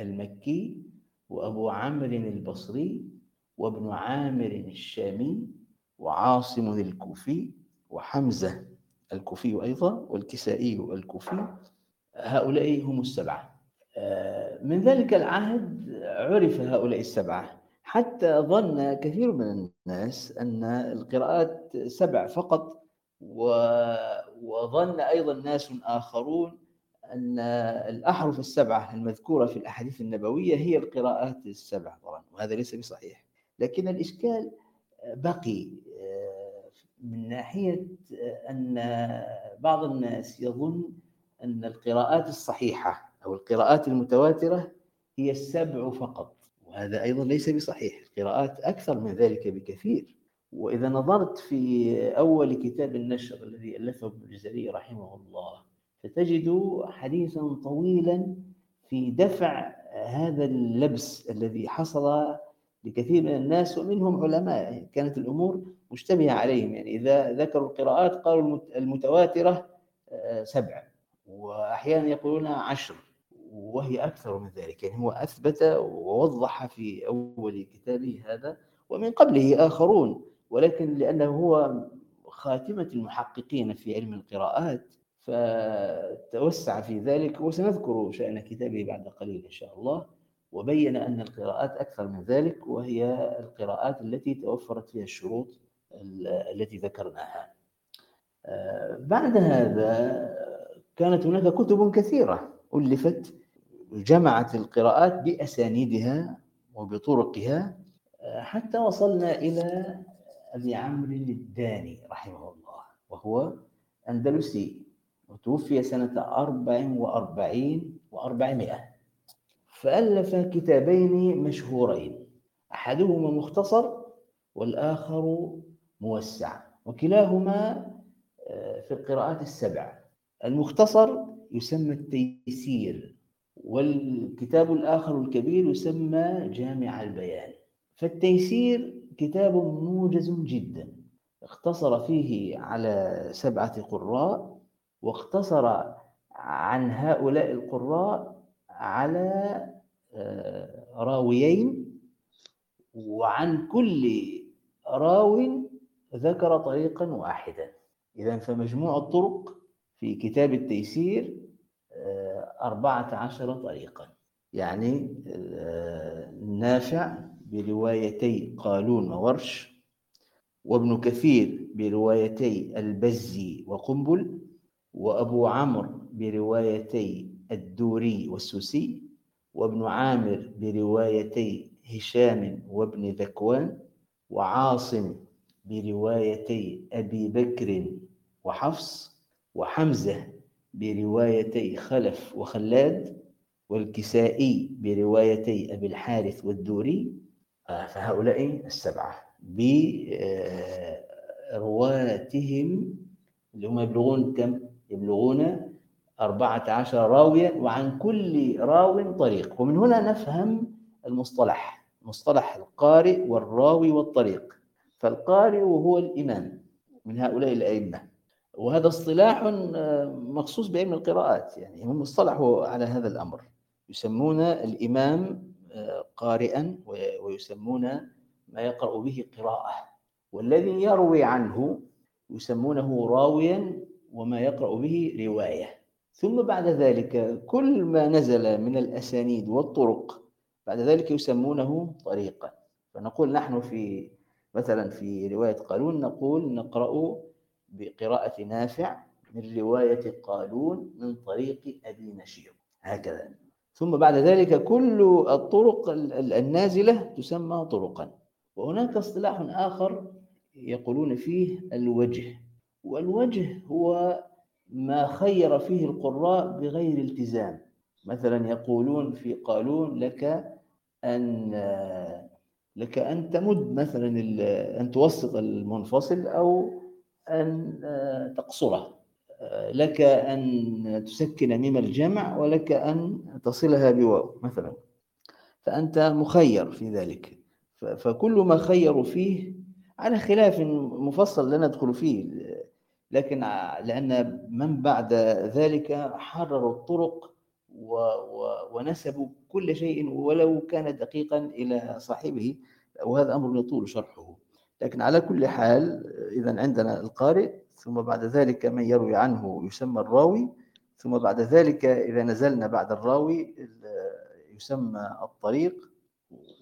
المكي وأبو عمرو البصري وابن عامر الشامي وعاصم الكوفي وحمزة الكوفي أيضا والكسائي الكوفي. هؤلاء هم السبعة. آه، من ذلك العهد عرف هؤلاء السبعة. حتى ظن كثير من الناس أن القراءات سبع فقط وظن أيضا ناس آخرون أن الأحرف السبعة المذكورة في الأحاديث النبوية هي القراءات السبع طبعا وهذا ليس بصحيح. لكن الإشكال بقي آه، من ناحية أن بعض الناس يظن أن القراءات الصحيحة أو القراءات المتواترة هي السبع فقط وهذا أيضا ليس بصحيح. القراءات أكثر من ذلك بكثير. وإذا نظرت في أول كتاب النشر الذي ألفه ابن الجزري رحمه الله ستجد حديثا طويلا في دفع هذا اللبس الذي حصل لكثير من الناس ومنهم علماء. كانت الأمور مشتبهة عليهم. يعني إذا ذكروا القراءات قالوا المتواترة آه، سبع وأحيانا يقولون عشر وهي أكثر من ذلك. يعني هو أثبت ووضح في أول كتابه هذا ومن قبله آخرون. ولكن لأنه هو خاتمة المحققين في علم القراءات فتوسع في ذلك وسنذكر شأن كتابه بعد قليل إن شاء الله وبين أن القراءات أكثر من ذلك وهي القراءات التي توفرت فيها الشروط التي ذكرناها. بعد هذا كانت هناك كتب كثيرة ألفت جمعت القراءات بأسانيدها وبطرقها حتى وصلنا إلى أبي عمرو الداني رحمه الله وهو أندلسي. وتوفي سنة أربع وأربعين وأربعمائة. فألف كتابين مشهورين أحدهما مختصر والآخر موسع وكلاهما آه، في القراءات السبع. المختصر يسمى التيسير والكتاب الآخر الكبير يسمى جامع البيان. فالتيسير كتاب موجز جدا اختصر فيه على سبعة قراء واقتصر عن هؤلاء القراء على آه، راويين وعن كل راو ذكر طريقا واحدا. إذا فمجموع الطرق في كتاب التيسير آه، أربعة عشر طريقا. يعني آه، نافع بروايتي قالون وورش وابن كثير بروايتي البزي وقنبل وأبو عمرو بروايتي الدوري والسوسي وابن عامر بروايتي هشام وابن ذكوان وعاصم بروايتي أبي بكر وحفص وحمزة بروايتي خلف وخلاد والكسائي بروايتي أبي الحارث والدوري فهؤلاء السبعة برواتهم اللي هم يبلغون كم؟ يبلغون أربعة عشر راويا وعن كل راو طريق. ومن هنا نفهم المصطلح مصطلح القارئ والراوي والطريق. فالقارئ هو الإمام من هؤلاء الأئمة. وهذا اصطلاح مخصوص بعلم القراءات. يعني هم اصطلحوا على هذا الأمر. يسمون الإمام قارئا ويسمون ما يقرأ به قراءة. والذي يروي عنه يسمونه راويا وما يقرأ به رواية. ثم بعد ذلك كل ما نزل من الأسانيد والطرق بعد ذلك يسمونه طريقا فنقول نحن في مثلا في رواية قالون نقول نقرأ بقراءة نافع من رواية قالون من طريق أبي نشير. هكذا. ثم بعد ذلك كل الطرق النازلة تسمى طرقا. وهناك اصطلاح آخر يقولون فيه الوجه. والوجه هو ما خير فيه القراء بغير التزام. مثلا يقولون في قالون لك أن لك أن تمد مثلا أن توسط المنفصل أو أن تقصره. لك أن تسكن ميم الجمع ولك أن تصلها بواو مثلا. فأنت مخير في ذلك. فكل ما خيروا فيه على خلاف مفصل لا ندخل فيه. لكن لأن من بعد ذلك حرروا الطرق و و ونسبوا كل شيء ولو كان دقيقا إلى صاحبه وهذا أمر يطول شرحه. لكن على كل حال إذا عندنا القارئ ثم بعد ذلك من يروي عنه يسمى الراوي ثم بعد ذلك إذا نزلنا بعد الراوي يسمى الطريق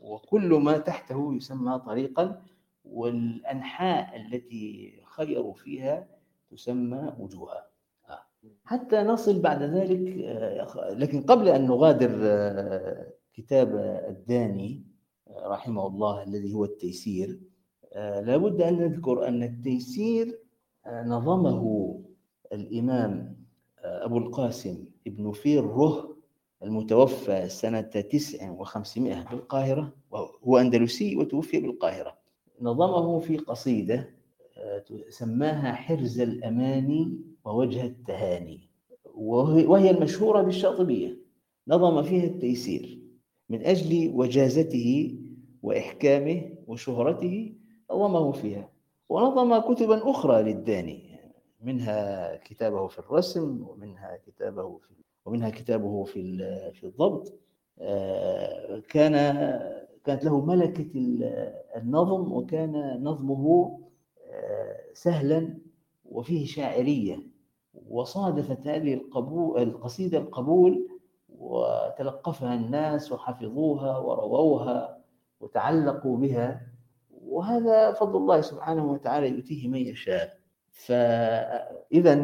وكل ما تحته يسمى طريقا والأنحاء التي خيروا فيها تسمى وجوها حتى نصل بعد ذلك لكن قبل أن نغادر كتاب الداني رحمه الله الذي هو التيسير لابد أن نذكر أن التيسير نظمه الإمام أبو القاسم ابن فيره المتوفى سنة تسع وخمسمائة بالقاهرة وهو أندلسي وتوفي بالقاهرة. نظمه في قصيدة سماها حرز الأماني ووجه التهاني وهي المشهورة بالشاطبية نظم فيها التيسير من أجل وجازته وإحكامه وشهرته نظمه فيها. ونظم كتبا أخرى للداني منها كتابه في الرسم ومنها كتابه في ومنها كتابه في في الضبط. كان كانت له ملكة النظم وكان نظمه سهلا وفيه شاعرية وصادفت هذه القبول القصيدة القبول وتلقفها الناس وحفظوها ورووها وتعلقوا بها وهذا فضل الله سبحانه وتعالى يؤتيه من يشاء. فإذا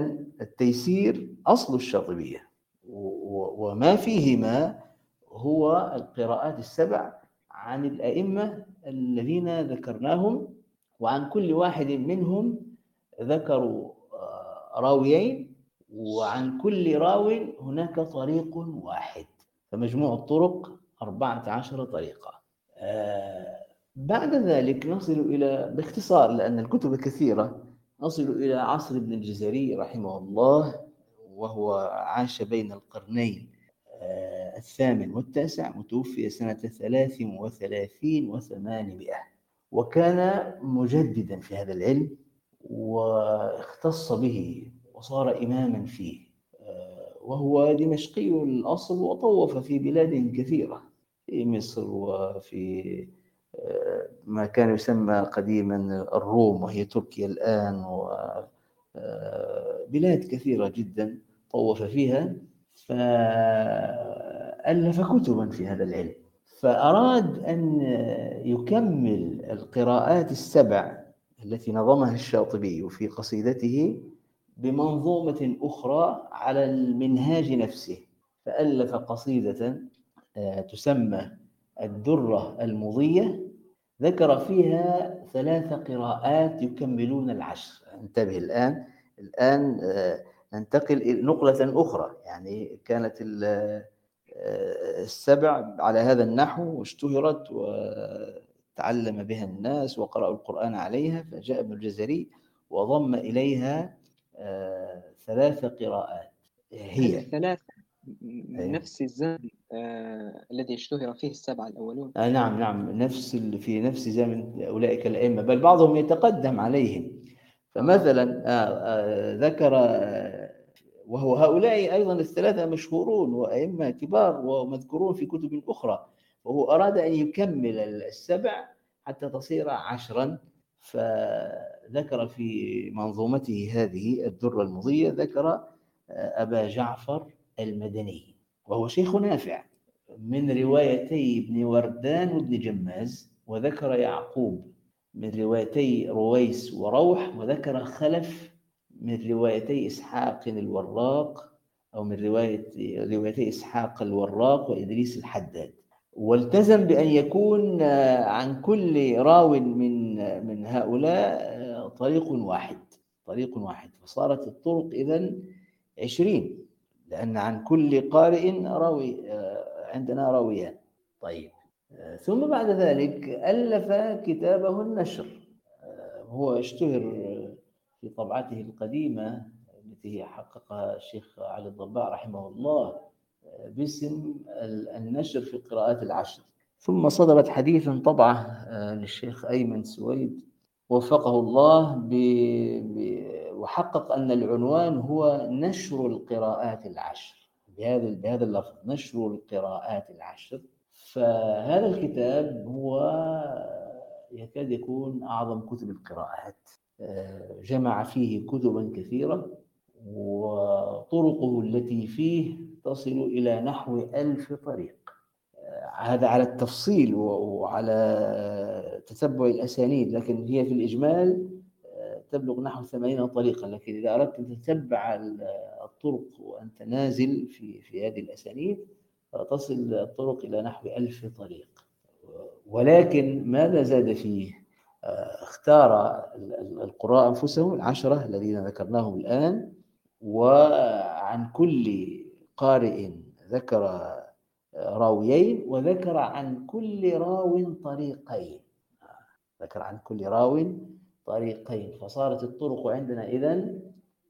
التيسير أصل الشاطبية وما فيهما هو القراءات السبع عن الأئمة الذين ذكرناهم وعن كل واحد منهم ذكروا راويين وعن كل راو هناك طريق واحد. فمجموع الطرق أربعة عشر طريقة. بعد ذلك نصل إلى باختصار لأن الكتب كثيرة نصل إلى عصر ابن الجزري رحمه الله وهو عاش بين القرنين الثامن والتاسع متوفي سنة ثلاث وثلاثين وثمانمائة. وكان مجددا في هذا العلم واختص به وصار إماما فيه وهو دمشقي الأصل وطوف في بلاد كثيرة في مصر وفي ما كان يسمى قديما الروم وهي تركيا الآن وبلاد كثيرة جدا طوف فيها فألف كتبا في هذا العلم. فأراد أن يكمل القراءات السبع التي نظمها الشاطبي في قصيدته بمنظومة أخرى على المنهاج نفسه فألف قصيدة تسمى الدرة المضية. ذكر فيها ثلاث قراءات يكملون العشر. انتبه الآن الآن ننتقل نقلة أخرى يعني كانت السبع على هذا النحو واشتهرت وتعلم بها الناس وقرأوا القرآن عليها فجاء ابن الجزري وضم إليها ثلاث قراءات. هي ثلاث نفس الزمن آه الذي اشتهر فيه السبعة الأولون. آه نعم نعم نفس في نفس زمن أولئك الأئمة بل بعضهم يتقدم عليهم. فمثلا آه آه ذكر وهو هؤلاء أيضا الثلاثة مشهورون وأئمة كبار ومذكورون في كتب أخرى. وهو أراد أن يكمل السبع حتى تصير عشرا. فذكر في منظومته هذه الدرة المضية ذكر أبا جعفر المدني وهو شيخ نافع من روايتي ابن وردان وابن جماز وذكر يعقوب من روايتي رويس وروح وذكر خلف من روايتي إسحاق الوراق أو من رواية روايتي إسحاق الوراق وإدريس الحداد. والتزم بأن يكون عن كل راو من من هؤلاء طريق واحد طريق واحد. فصارت الطرق إذا عشرين لأن عن كل قارئ راوي عندنا راويان. طيب. ثم بعد ذلك ألف كتابه النشر. هو اشتهر في طبعته القديمة التي حققها الشيخ علي الضباع رحمه الله باسم النشر في القراءات العشر. ثم صدرت حديثا طبعة للشيخ أيمن سويد وفقه الله ب... ب... وحقق أن العنوان هو نشر القراءات العشر. بهذا بهذا اللفظ نشر القراءات العشر. فهذا الكتاب هو يكاد يكون أعظم كتب القراءات. جمع فيه كتبا كثيرة وطرقه التي فيه تصل إلى نحو ألف طريق. هذا على التفصيل وعلى تتبع الأسانيد لكن هي في الإجمال تبلغ نحو ثمانين طريقا. لكن إذا أردت أن تتبع الطرق وأنت نازل في في هذه الأسانيد تصل الطرق إلى نحو ألف طريق. ولكن ماذا زاد فيه؟ اختار القراء أنفسهم العشرة الذين ذكرناهم الآن وعن كل قارئ ذكر راويين وذكر عن كل راو طريقين. ذكر عن كل راو طريقين. فصارت الطرق عندنا إذا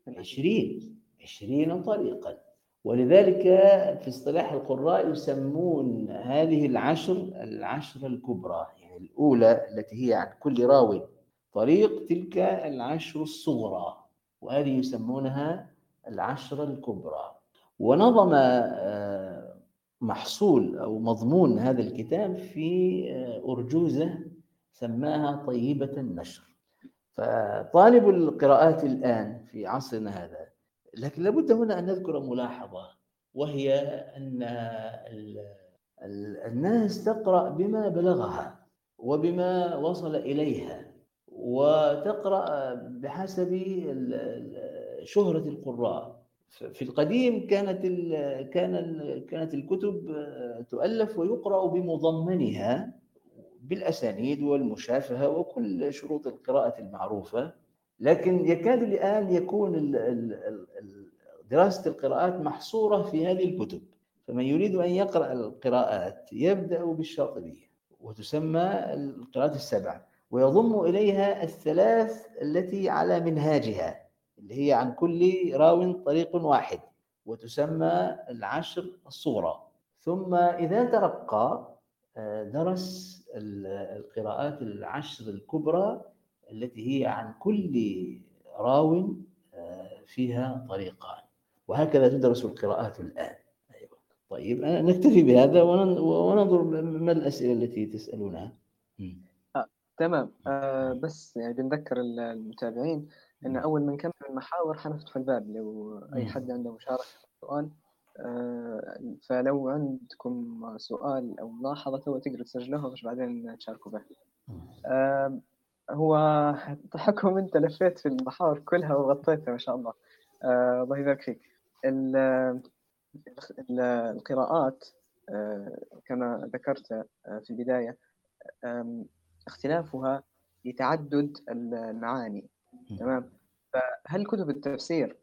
عشرين عشرين طريقا. ولذلك في اصطلاح القراء يسمون هذه العشر العشر الكبرى. الأولى التي هي عن كل راو طريق تلك العشر الصغرى وهذه يسمونها العشر الكبرى. ونظم محصول أو مضمون هذا الكتاب في أرجوزة سماها طيبة النشر. فطالب القراءات الآن في عصرنا هذا لكن لابد هنا أن نذكر ملاحظة وهي أن الناس تقرأ بما بلغها. وبما وصل إليها وتقرأ بحسب شهرة القراء. في القديم كانت كان كانت الكتب تؤلف ويقرأ بمضمنها بالأسانيد والمشافهة وكل شروط القراءة المعروفة. لكن يكاد الآن يكون دراسة القراءات محصورة في هذه الكتب. فمن يريد أن يقرأ القراءات يبدأ بالشاطبية. وتسمى القراءات السبع ويضم إليها الثلاث التي على منهاجها اللي هي عن كل راو طريق واحد وتسمى العشر الصغرى ثم إذا ترقى درس القراءات العشر الكبرى التي هي عن كل راو فيها طريقان وهكذا تدرس القراءات الآن. طيب نكتفي بهذا وننظر ما الأسئلة التي تسألونها؟ آه، تمام. آه بس يعني بنذكر المتابعين أن أول ما نكمل المحاور حنفتح الباب لو أي حد عنده مشاركة سؤال آه فلو عندكم سؤال أو ملاحظة تقدروا تسجلوها باش بعدين تشاركوا به آه هو حكم أنت لفيت في المحاور كلها وغطيتها ما شاء الله. الله يبارك فيك. القراءات كما ذكرت في البداية اختلافها لتعدد المعاني. تمام؟ فهل كتب التفسير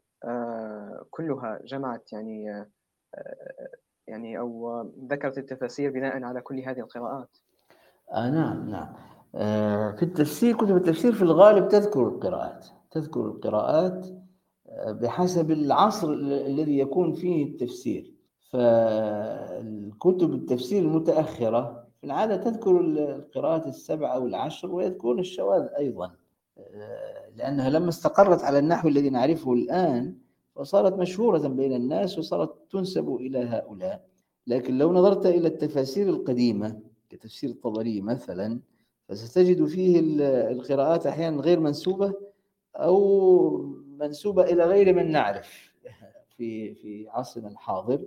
كلها جمعت يعني يعني أو ذكرت التفاسير بناء على كل هذه القراءات؟ آه نعم نعم. آه في التفسير كتب التفسير في الغالب تذكر القراءات تذكر القراءات آه بحسب العصر الذي يكون فيه التفسير. فالكتب التفسير المتأخرة في العادة تذكر القراءات السبع أو العشر ويذكرون الشواذ أيضا. آه، لأنها لما استقرت على النحو الذي نعرفه الآن فصارت مشهورة بين الناس وصارت تنسب إلى هؤلاء. لكن لو نظرت إلى التفاسير القديمة كتفسير الطبري مثلا فستجد فيه القراءات أحيانا غير منسوبة أو منسوبة إلى غير من نعرف في في عصرنا الحاضر.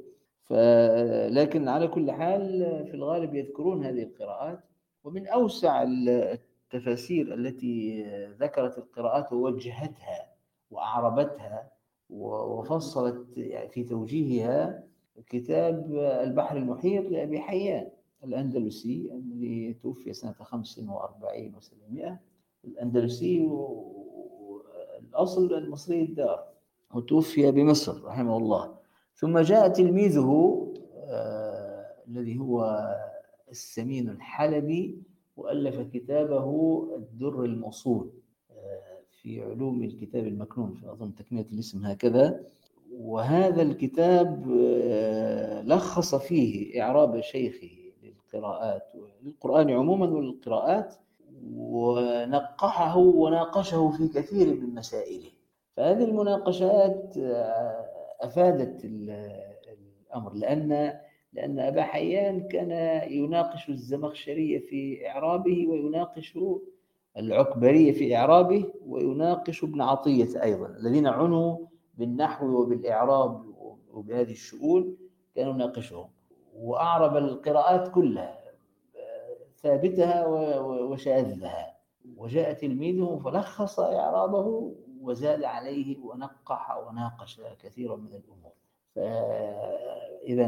لكن على كل حال في الغالب يذكرون هذه القراءات. ومن أوسع التفاسير التي ذكرت القراءات ووجهتها وأعربتها وفصلت في توجيهها كتاب البحر المحيط لأبي حيان الأندلسي الذي توفي سنة 45 و700 الأندلسي الأصل المصري الدار. وتوفي بمصر رحمه الله. ثم جاء تلميذه آه الذي هو السمين الحلبي وألف كتابه الدر الموصول في علوم الكتاب المكنون أظن تكملة الاسم هكذا. وهذا الكتاب آه، لخص فيه إعراب شيخه للقراءات للقرآن عموما وللقراءات ونقحه وناقشه في كثير من مسائله. فهذه المناقشات آه، أفادت الأمر لأن لأن أبا حيان كان يناقش الزمخشرية في إعرابه ويناقش العكبري في إعرابه ويناقش ابن عطية أيضا الذين عنوا بالنحو وبالإعراب وبهذه الشؤون كانوا يناقشهم. وأعرب القراءات كلها ثابتها وشاذها. وجاء تلميذه فلخص إعرابه وزاد عليه ونقح وناقش كثيرا من الأمور. فإذا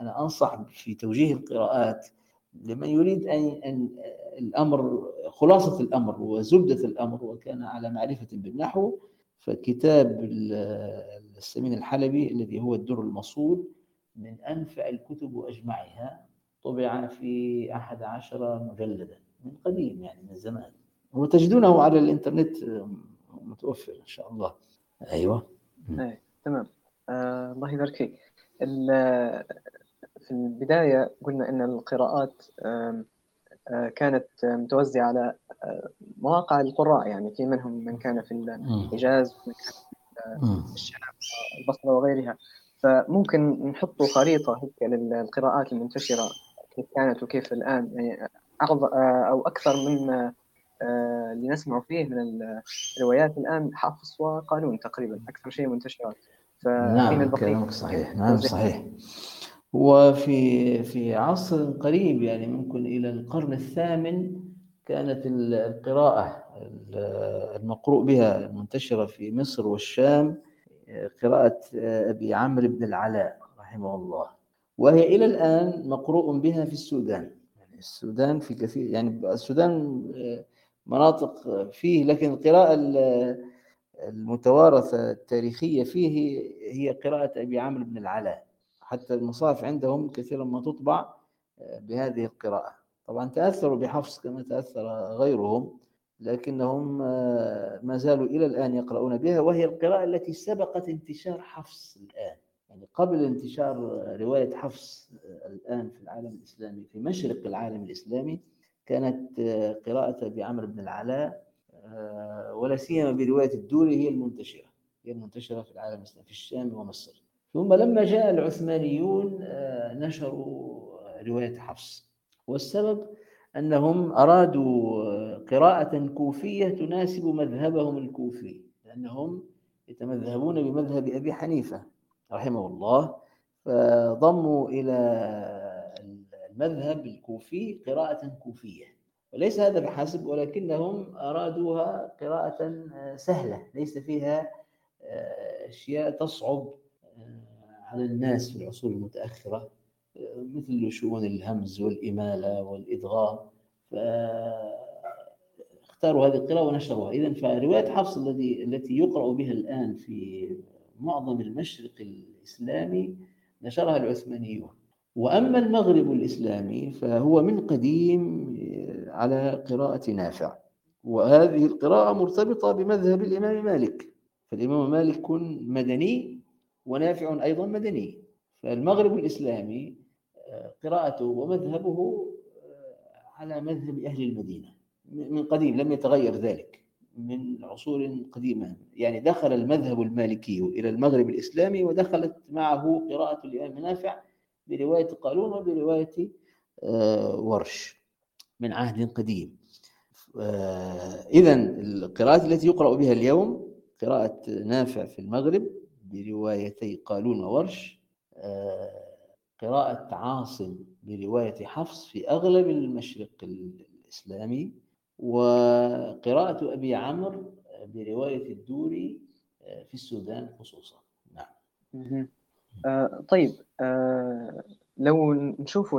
أنا أنصح في توجيه القراءات لمن يريد أن أن الأمر خلاصة الأمر وزبدة الأمر وكان على معرفة بالنحو فكتاب السمين الحلبي الذي هو الدر المصول من أنفع الكتب وأجمعها طبع في أحد عشر مجلدا من قديم يعني من زمان. وتجدونه على الإنترنت متوفر إن شاء الله. أيوة. أي. تمام. آه الله يبارك فيك. في البداية قلنا أن القراءات آه كانت متوزعة على آه، مواقع القراء يعني في منهم من كان في الحجاز ومن كان في الشام البصرة وغيرها. فممكن نحط خريطة هيك للقراءات المنتشرة. كيف كانت وكيف الآن؟ يعني آه، أو أكثر من آه، اللي نسمع فيه من الروايات الآن حافظ وقانون تقريبا أكثر شيء منتشرات. نعم كلامك صحيح. نعم صحيح. وفي في عصر قريب يعني ممكن إلى القرن الثامن كانت القراءة المقروء بها المنتشرة في مصر والشام قراءة أبي عمرو بن العلاء رحمه الله. وهي إلى الآن مقروء بها في السودان. يعني السودان في كثير يعني السودان مناطق فيه لكن القراءة المتوارثة التاريخية فيه هي قراءة أبي عمرو بن العلاء. حتى المصاحف عندهم كثيرا ما تطبع آه، بهذه القراءة. طبعا تأثروا بحفص كما تأثر غيرهم لكنهم آه، ما زالوا إلى الآن يقرؤون بها وهي القراءة التي سبقت انتشار حفص الآن. يعني قبل انتشار رواية حفص آه، الآن في العالم الإسلامي في مشرق العالم الإسلامي كانت قراءة أبي عمرو بن العلاء ولا سيما برواية الدوري هي المنتشرة هي المنتشرة في العالم الإسلامي في الشام ومصر. ثم لما جاء العثمانيون آه، نشروا رواية حفص. والسبب أنهم أرادوا آه، قراءة كوفية تناسب مذهبهم الكوفي لأنهم يتمذهبون بمذهب أبي حنيفة. رحمه الله. فضموا إلى المذهب الكوفي قراءة كوفية. وليس هذا بحسب ولكنهم أرادوها قراءة آه، سهلة ليس فيها أشياء تصعب على الناس في العصور المتأخرة مثل شؤون الهمز والإمالة والإدغام. اختاروا هذه القراءة ونشروها. إذا فرواية حفص الذي التي يقرأ بها الآن في معظم المشرق الإسلامي نشرها العثمانيون. وأما المغرب الإسلامي فهو من قديم على قراءة نافع. وهذه القراءة مرتبطة بمذهب الإمام مالك. فالإمام مالك مدني ونافع أيضا مدني. فالمغرب الإسلامي قراءته ومذهبه على مذهب أهل المدينة. من قديم لم يتغير ذلك. من عصور قديمة. يعني دخل المذهب المالكي إلى المغرب الإسلامي ودخلت معه قراءة الإمام نافع برواية قالون وبرواية ورش من عهد قديم. إذا القراءات التي يقرأ بها اليوم قراءة نافع في المغرب بروايتي قالون وورش قراءة عاصم برواية حفص في أغلب المشرق الإسلامي. وقراءة أبي عمرو برواية الدوري في السودان خصوصا. نعم. آه طيب آه لو نشوف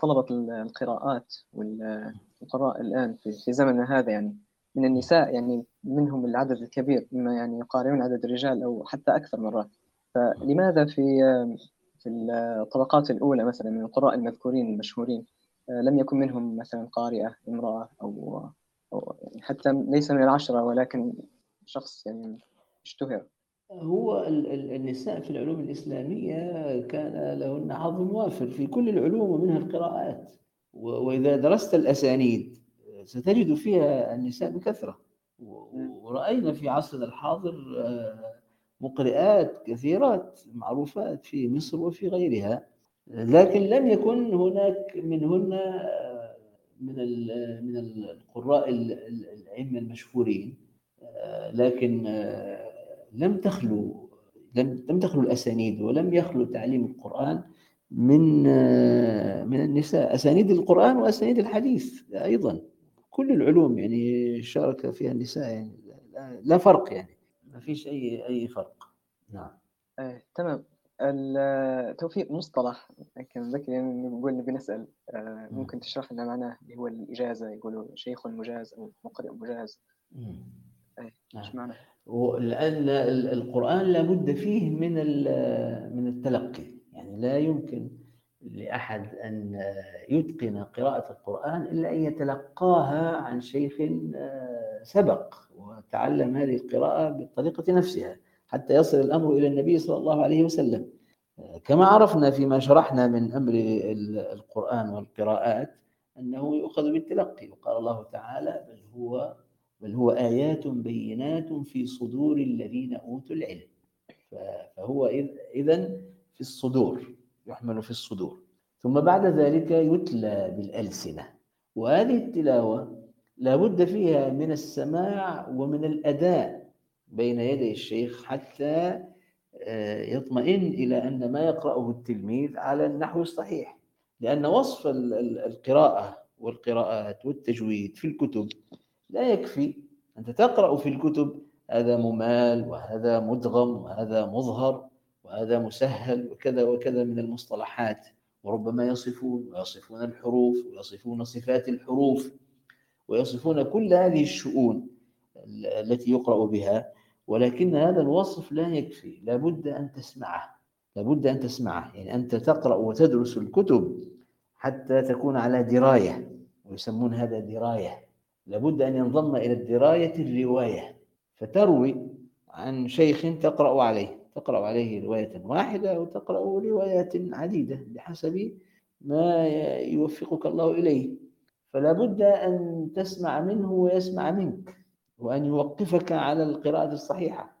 طلبة القراءات والقراء الآن في, زمننا هذا يعني من النساء يعني منهم العدد الكبير مما يعني يقاربون عدد الرجال أو حتى أكثر مرات. فلماذا في في الطبقات الأولى مثلا من القراء المذكورين المشهورين لم يكن منهم مثلا قارئة امرأة أو, أو يعني حتى ليس من العشرة ولكن شخص يعني اشتهر. هو النساء في العلوم الإسلامية كان لهن حظ وافر في كل العلوم ومنها القراءات. وإذا درست الأسانيد ستجد فيها النساء بكثرة. ورأينا في عصرنا الحاضر مقرئات كثيرات معروفات في مصر وفي غيرها. لكن لم يكن هناك منهن من من القراء الأئمة المشهورين لكن لم تخلو لم لم تخلو الأسانيد ولم يخلو تعليم القرآن من من النساء. أسانيد القرآن وأسانيد الحديث أيضا. كل العلوم يعني شارك فيها النساء يعني لا فرق يعني. ما فيش أي أي فرق. نعم. آه، تمام. التوفيق مصطلح كان ذكي يعني نقول نبي نسأل آه، ممكن تشرح لنا معناه اللي هو الإجازة؟ يقولوا شيخ مجاز أو مقرئ مجاز. إيش معنى؟ لأن القرآن لابد فيه من من التلقي. يعني لا يمكن لأحد أن يتقن قراءة القرآن إلا أن يتلقاها عن شيخ سبق وتعلم هذه القراءة بالطريقة نفسها. حتى يصل الأمر إلى النبي صلى الله عليه وسلم. كما عرفنا فيما شرحنا من أمر القرآن والقراءات أنه يؤخذ بالتلقي. وقال الله تعالى بل هو بل هو آيات بينات في صدور الذين أوتوا العلم. فهو إذا في الصدور يحمل في الصدور. ثم بعد ذلك يتلى بالألسنة. وهذه التلاوة لابد فيها من السماع ومن الأداء. بين يدي الشيخ حتى آه، يطمئن إلى أن ما يقرأه التلميذ على النحو الصحيح. لأن وصف القراءة والقراءات والتجويد في الكتب لا يكفي. أنت تقرأ في الكتب هذا ممال وهذا مدغم وهذا مظهر وهذا مسهل وكذا وكذا من المصطلحات. وربما يصفون ويصفون الحروف ويصفون صفات الحروف ويصفون كل هذه الشؤون التي يقرأ بها. ولكن هذا الوصف لا يكفي. لابد أن تسمعه. لابد أن تسمعه. يعني أنت تقرأ وتدرس الكتب حتى تكون على دراية ويسمون هذا دراية. لابد أن ينضم إلى الدراية الرواية فتروي عن شيخ تقرأ عليه. تقرأ عليه رواية واحدة أو تقرأ روايات عديدة بحسب ما يوفقك الله إليه. فلا بد أن تسمع منه ويسمع منك. وأن يوقفك على القراءة الصحيحة.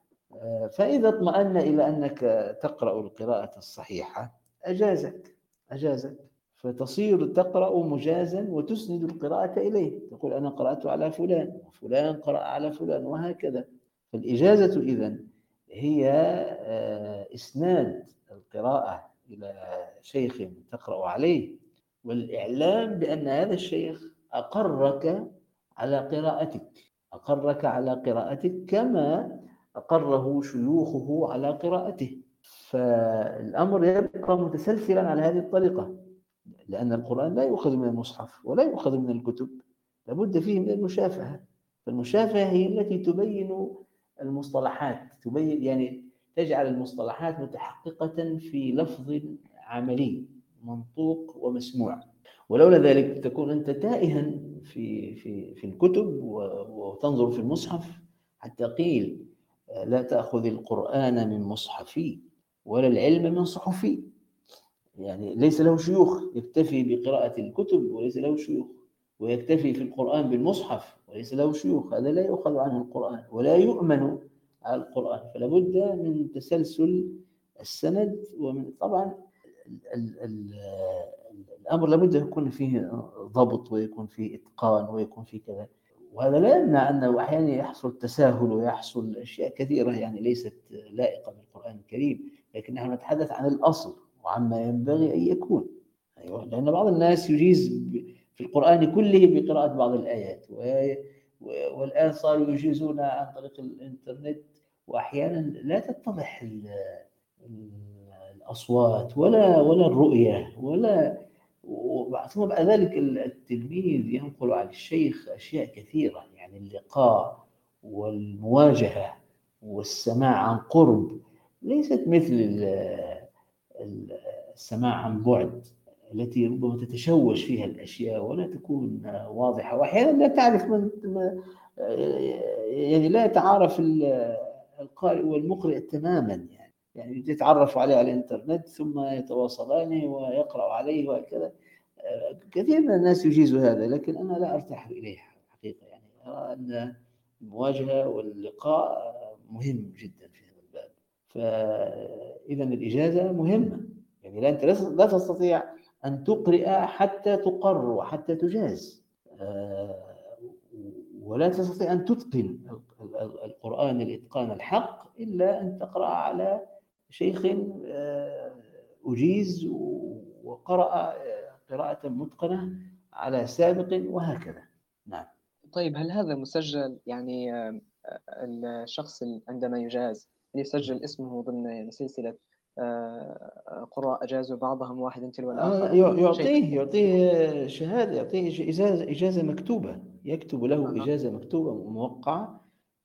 فإذا اطمأن إلى أنك تقرأ القراءة الصحيحة أجازك أجازك. فتصير تقرأ مجازا وتسند القراءة إليه. تقول أنا قرأت على فلان وفلان قرأ على فلان وهكذا. فالإجازة إذن هي آه، إسناد القراءة إلى شيخ تقرأ عليه. والإعلام بأن هذا الشيخ أقرك على قراءتك. أقرك على قراءتك كما أقره شيوخه على قراءته. فالأمر يبقى متسلسلا على هذه الطريقة لأن القرآن لا يؤخذ من المصحف ولا يؤخذ من الكتب لابد فيه من المشافهة. فالمشافهة هي التي تبين المصطلحات تبين يعني تجعل المصطلحات متحققة في لفظ عملي منطوق ومسموع. ولولا ذلك تكون أنت تائها في في في الكتب وتنظر في المصحف حتى قيل لا تأخذ القرآن من مصحفي ولا العلم من صحفي. يعني ليس له شيوخ يكتفي بقراءة الكتب وليس له شيوخ ويكتفي في القرآن بالمصحف وليس له شيوخ. هذا لا يؤخذ عنه القرآن ولا يؤمن على القرآن. فلا بد من تسلسل السند ومن طبعا ال ال الأمر لابد يكون فيه ضبط ويكون فيه إتقان ويكون فيه كذا. وهذا لا يمنع أنه أحيانا يحصل تساهل ويحصل أشياء كثيرة يعني ليست لائقة بالقرآن الكريم لكن نحن نتحدث عن الأصل وعما ينبغي أن يكون. أيوة لأن بعض الناس يجيز في القرآن كله بقراءة بعض الآيات والآن صاروا يجيزون عن طريق الإنترنت وأحيانا لا تتضح الأصوات ولا ولا الرؤية ولا ثم بعد ذلك التلميذ ينقل عن الشيخ أشياء كثيرة يعني اللقاء والمواجهة والسماع عن قرب ليست مثل السماع عن بعد التي ربما تتشوش فيها الأشياء ولا تكون واضحة. وأحيانا لا تعرف من يعني لا يتعارف القارئ والمقرئ تماما يعني يعني يتعرف عليه على الإنترنت ثم يتواصلان ويقرا عليه وهكذا. كثير من الناس يجيز هذا لكن أنا لا أرتاح اليه حقيقة. يعني أرى أن المواجهة واللقاء مهم جدا في هذا الباب. فاذا الإجازة مهمة. يعني لا أنت لا تستطيع أن تقرئ حتى تقر وحتى تجاز. ولا تستطيع أن تتقن القرآن الإتقان الحق إلا أن تقرأ على شيخ أجيز وقرأ قراءة متقنة على سابق وهكذا. نعم. طيب هل هذا مسجل يعني الشخص عندما يجاز يسجل اسمه ضمن سلسلة آه، قراء أجازوا بعضهم واحدا تلو الآخر؟ يعطيه يعطيه شهادة يعطيه إجازة إجازة مكتوبة يكتب له آه. إجازة مكتوبة موقعة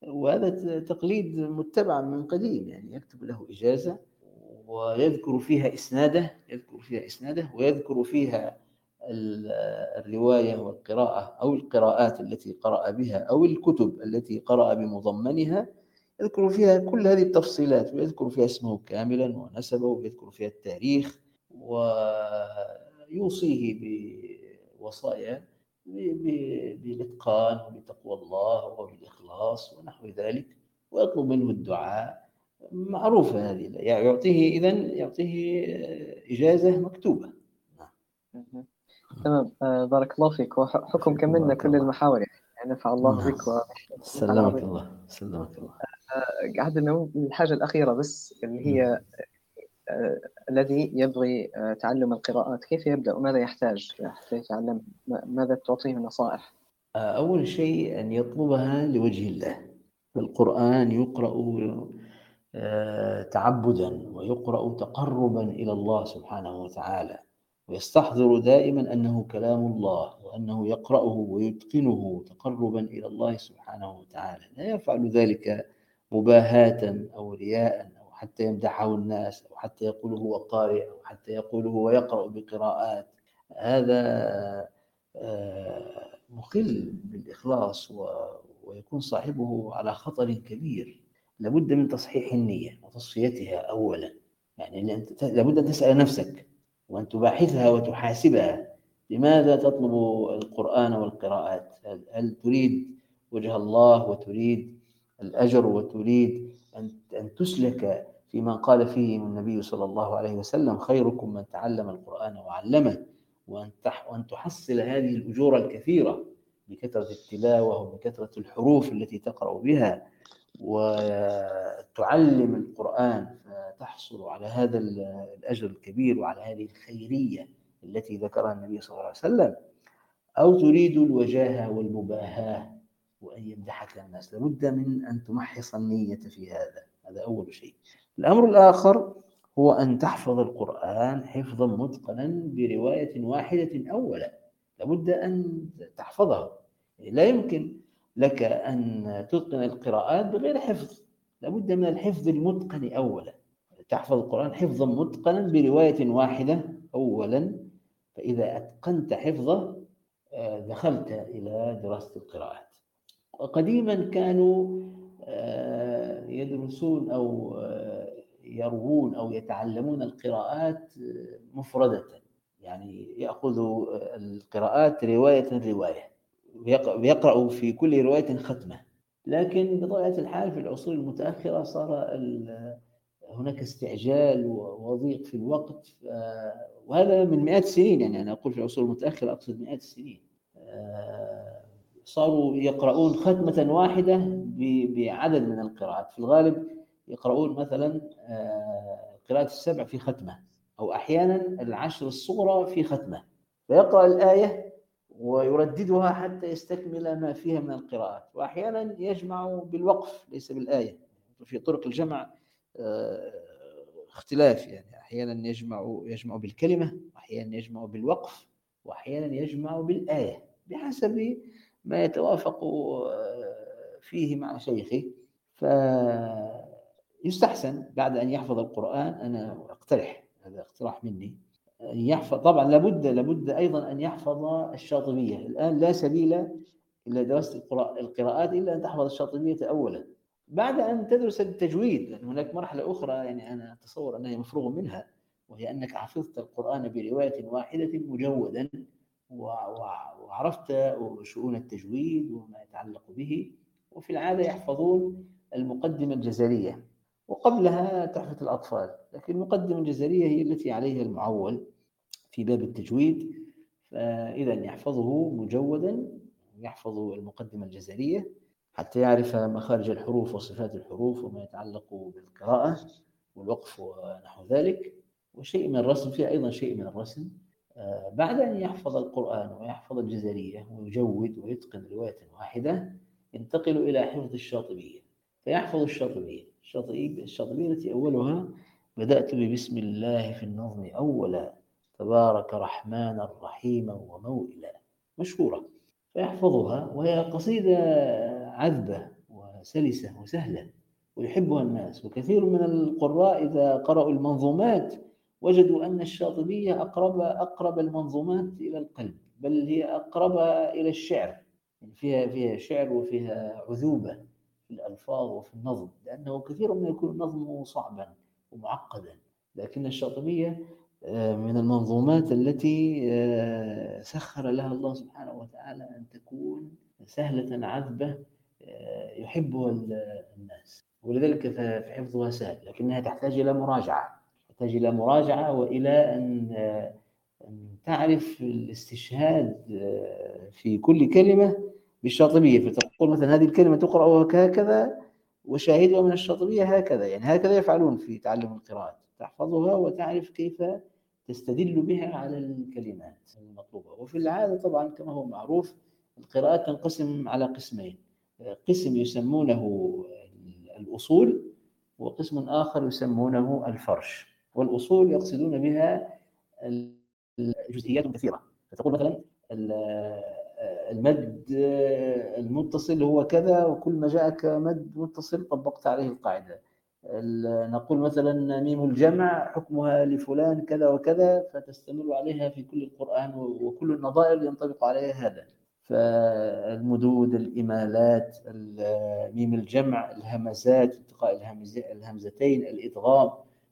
وهذا تقليد متبع من قديم يعني يكتب له إجازة ويذكر فيها إسناده يذكر فيها إسناده ويذكر فيها الرواية والقراءة أو القراءات التي قرأ بها أو الكتب التي قرأ بمضمنها يذكر فيها كل هذه التفصيلات ويذكر فيها اسمه كاملا ونسبه ويذكر فيها التاريخ ويوصيه بوصايا بالإتقان وبتقوى الله وبالإخلاص ونحو ذلك ويطلب منه الدعاء. معروفة هذه يعني يعطيه إذا يعطيه إجازة مكتوبة. نعم. تمام. آه، بارك الله فيك. وحكم كملنا كل المحاور. يعني نفع الله نعم. بك سلمك الله سلمك الله. قعدنا الحاجة الأخيرة بس اللي هي آه، الذي يبغي آه، تعلم القراءات كيف يبدأ؟ وماذا يحتاج؟ حتى يتعلم. ماذا تعطيه نصائح؟ آه، أول شيء أن يطلبها لوجه الله. القرآن يقرأ تعبدا ويقرأ تقربا إلى الله سبحانه وتعالى. ويستحضر دائما أنه كلام الله وأنه يقرأه ويتقنه تقربا إلى الله سبحانه وتعالى. لا يفعل ذلك مباهاة أو رياء. حتى يمدحه الناس أو حتى يقول هو قارئ أو حتى يقول هو يقرأ بقراءات. هذا آه، مخل بالإخلاص ويكون صاحبه على خطر كبير. لابد من تصحيح النية وتصفيتها أولا. يعني لابد أن تسأل نفسك وأن تباحثها وتحاسبها. لماذا تطلب القرآن والقراءات؟ هل تريد وجه الله وتريد الأجر وتريد أن تسلك فيما قال فيه النبي صلى الله عليه وسلم خيركم من تعلم القرآن وعلمه وأن وأن تحصل هذه الأجور الكثيرة بكثرة التلاوة وبكثرة الحروف التي تقرأ بها وتعلم القرآن فتحصل على هذا الأجر الكبير وعلى هذه الخيرية التي ذكرها النبي صلى الله عليه وسلم. أو تريد الوجاهة والمباهاة وأن يمدحك الناس لابد من أن تمحص النية في هذا هذا أول شيء. الأمر الآخر هو أن تحفظ القرآن حفظا متقنا برواية واحدة أولا. لابد أن تحفظه. لا يمكن لك أن تتقن القراءات بغير حفظ. لابد من الحفظ المتقن أولا. تحفظ القرآن حفظا متقنا برواية واحدة أولا. فإذا أتقنت حفظه آه، دخلت إلى دراسة القراءات. قديما كانوا آه، يدرسون أو آه، يروون أو يتعلمون القراءات مفردة. يعني يأخذوا القراءات رواية رواية. ويقرأوا في كل رواية ختمة. لكن بطبيعة الحال في العصور المتأخرة صار هناك استعجال وضيق في الوقت. وهذا من مئات السنين. يعني أنا أقول في العصور المتأخرة أقصد مئات السنين. صاروا يقرؤون ختمة واحدة بعدد من القراءات. في الغالب يقرؤون مثلا قراءة السبع في ختمة أو أحيانا العشر الصغرى في ختمة. فيقرأ الآية ويرددها حتى يستكمل ما فيها من القراءات. وأحيانا يجمع بالوقف ليس بالآية. في طرق الجمع آه، اختلاف يعني. أحيانا يجمع يجمع بالكلمة وأحيانا يجمع بالوقف وأحيانا يجمع بالآية بحسب ما يتوافق آه، فيه مع شيخه. فيستحسن بعد أن يحفظ القرآن. أنا أقترح هذا اقتراح مني. أن يحفظ طبعا لابد لابد أيضا أن يحفظ الشاطبية. الآن لا سبيل إلى دراسة القراءات إلا أن تحفظ الشاطبية أولا. بعد أن تدرس التجويد لأن هناك مرحلة أخرى يعني أنا أتصور أنها مفروغ منها وهي أنك حفظت القرآن برواية واحدة مجودا وعرفت شؤون التجويد وما يتعلق به وفي العادة يحفظون المقدمة الجزرية. وقبلها تحفة الأطفال لكن المقدمة الجزرية هي التي عليها المعول في باب التجويد فإذا يحفظه مجودا يحفظ المقدمة الجزرية حتى يعرف مخارج الحروف وصفات الحروف وما يتعلق بالقراءة والوقف ونحو ذلك وشيء من الرسم فيها أيضا شيء من الرسم. آه، بعد أن يحفظ القرآن ويحفظ الجزرية ويجود ويتقن رواية واحدة ينتقل إلى حفظ الشاطبية. فيحفظ الشاطبية. التي أولها بدأت ببسم الله في النظم أولا. تبارك رحمانا رحيما وموئلا. مشهورة. فيحفظها وهي قصيدة عذبة وسلسة وسهلة. ويحبها الناس. وكثير من القراء إذا قرأوا المنظومات وجدوا أن الشاطبية أقرب أقرب المنظومات إلى القلب. بل هي أقرب إلى الشعر. يعني فيها فيها شعر وفيها عذوبة. في الألفاظ وفي النظم لأنه كثير ما يكون النظم صعبا ومعقدا لكن الشاطبية آه، من المنظومات التي آه، سخر لها الله سبحانه وتعالى أن تكون سهلة عذبة آه، يحبها الناس. ولذلك فحفظها سهل لكنها تحتاج إلى مراجعة تحتاج إلى مراجعة وإلى أن أن تعرف الاستشهاد في كل كلمة بالشاطبية فتقول مثلا هذه الكلمة تقرأ هكذا وشاهدها من الشاطبية هكذا. يعني هكذا يفعلون في تعلم القراءات تحفظها وتعرف كيف تستدل بها على الكلمات المطلوبة. وفي العادة طبعا كما هو معروف القراءات تنقسم على قسمين. قسم يسمونه الأصول وقسم آخر يسمونه الفرش. والأصول يقصدون بها الجزئيات كثيرة فتقول مثلا المد المتصل هو كذا وكل ما جاءك مد متصل طبقت عليه القاعدة. نقول مثلا ميم الجمع حكمها لفلان كذا وكذا فتستمر عليها في كل القرآن وكل النظائر ينطبق عليها هذا. فالمدود الإمالات ميم الجمع الهمزات التقاء الهمزتين الإدغام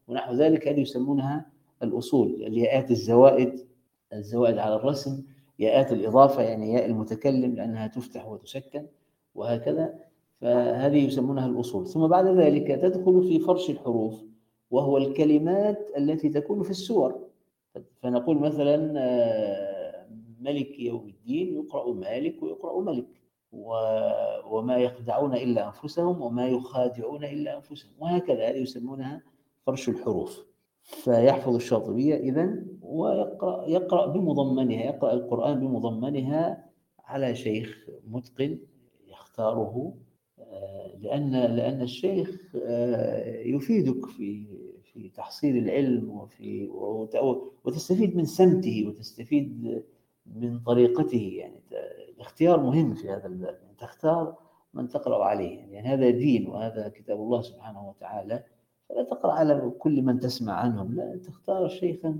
ونحو ذلك هذه يسمونها الأصول الياءات الزوائد الزوائد على الرسم. ياءات الإضافة يعني ياء المتكلم لأنها تفتح وتسكن وهكذا فهذه يسمونها الأصول. ثم بعد ذلك تدخل في فرش الحروف وهو الكلمات التي تكون في السور. فنقول مثلا آه، ملك يوم الدين يقرأ مالك ويقرأ ملك وما يخدعون إلا أنفسهم وما يخادعون إلا أنفسهم وهكذا. هذه يسمونها فرش الحروف. فيحفظ الشاطبية إذا ويقرأ يقرأ بمضمنها يقرأ القرآن بمضمنها على شيخ متقن يختاره لأن لأن الشيخ آه، يفيدك في في تحصيل العلم وفي وتستفيد من سمته وتستفيد من طريقته يعني الاختيار مهم في هذا الباب يعني تختار من تقرأ عليه يعني هذا دين وهذا كتاب الله سبحانه وتعالى. فلا تقرأ على كل من تسمع عنهم لا تختار شيخا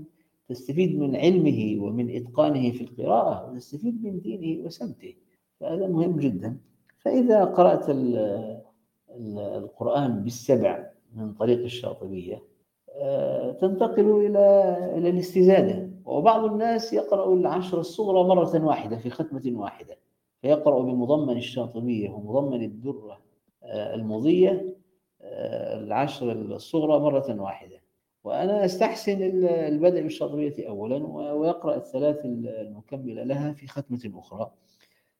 تستفيد من علمه ومن إتقانه في القراءة وتستفيد من دينه وسمته فهذا مهم جدا. فإذا قرأت القرآن بالسبع من طريق الشاطبية آه، تنتقل إلى إلى الاستزادة. وبعض الناس يقرأ العشر الصغرى مرة واحدة في ختمة واحدة فيقرأ بمضمن الشاطبية ومضمن الدرة آه، المضية العشر الصغرى مرة واحدة. وأنا أستحسن البدء بالشاطبية أولا ويقرأ الثلاث المكملة لها في ختمة أخرى.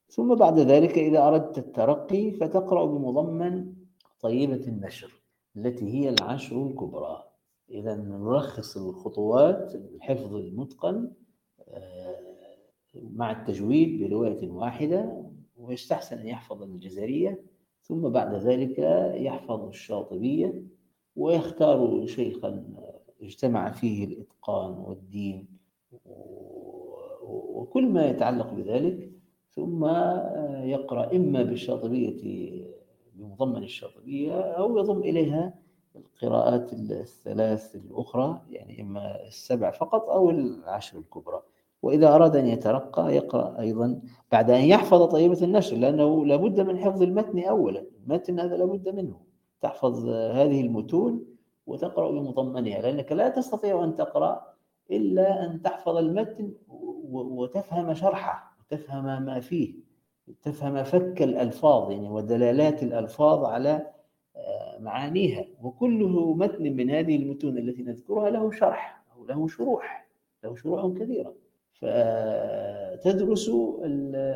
ثم بعد ذلك إذا أردت الترقي فتقرأ بمضمن طيبة النشر التي هي العشر الكبرى. إذا نلخص الخطوات الحفظ المتقن آه، مع التجويد برواية واحدة ويستحسن أن يحفظ الجزرية. ثم بعد ذلك يحفظ الشاطبية ويختار شيخا اجتمع فيه الإتقان والدين وكل ما يتعلق بذلك ثم يقرأ إما بالشاطبية بمضمن الشاطبية أو يضم إليها القراءات الثلاث الأخرى يعني إما السبع فقط أو العشر الكبرى. وإذا أراد أن يترقى يقرأ أيضا بعد أن يحفظ طيبة النشر لأنه لابد من حفظ المتن أولا. المتن هذا لابد منه. تحفظ هذه المتون وتقرأ بمضمنها لأنك لا تستطيع أن تقرأ إلا أن تحفظ المتن وتفهم شرحه وتفهم ما فيه تفهم فك الألفاظ يعني ودلالات الألفاظ على آه، معانيها. وكله متن من هذه المتون التي نذكرها له شرح أو له شروح له شروح كثيرة. فتدرس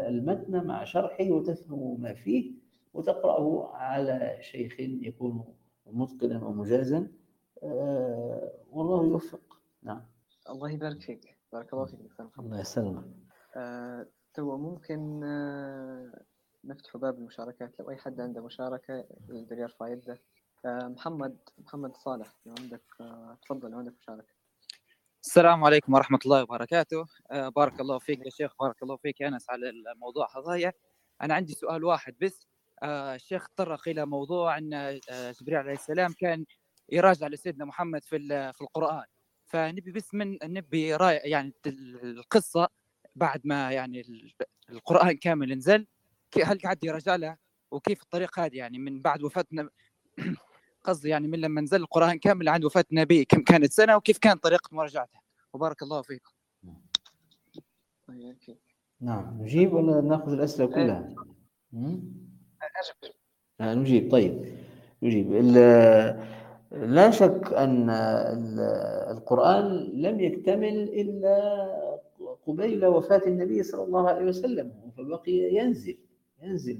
المتن مع شرحه وتفهم ما فيه وتقرأه على شيخ يكون متقنا ومجازا. آه، والله يوفق. نعم. الله يبارك فيك. بارك الله فيك الله يسلمك. آه، تو ممكن آه، نفتح باب المشاركات. لو أي حد عنده مشاركة يقدر يرفع يده. محمد محمد صالح لو عندك تفضل لو عندك مشاركة. السلام عليكم ورحمة الله وبركاته. بارك الله فيك يا شيخ بارك الله فيك يا أنس على الموضوع. هذايا أنا عندي سؤال واحد بس. الشيخ تطرق إلى موضوع أن جبريل عليه السلام كان يراجع لسيدنا محمد في في القرآن. فنبي بس من نبي يعني القصة بعد ما يعني القرآن كامل نزل هل قعد يراجع له؟ وكيف الطريقة هذه؟ يعني من بعد وفاة قصدي يعني من لما نزل القرآن كامل عند وفاة النبي كم كانت سنة وكيف كانت طريقة مراجعته وبارك الله فيكم نعم نجيب ولا نأخذ الأسئلة كلها؟ آه نجيب طيب نجيب. لا شك أن القرآن لم يكتمل إلا قبيل وفاة النبي صلى الله عليه وسلم فبقي ينزل ينزل.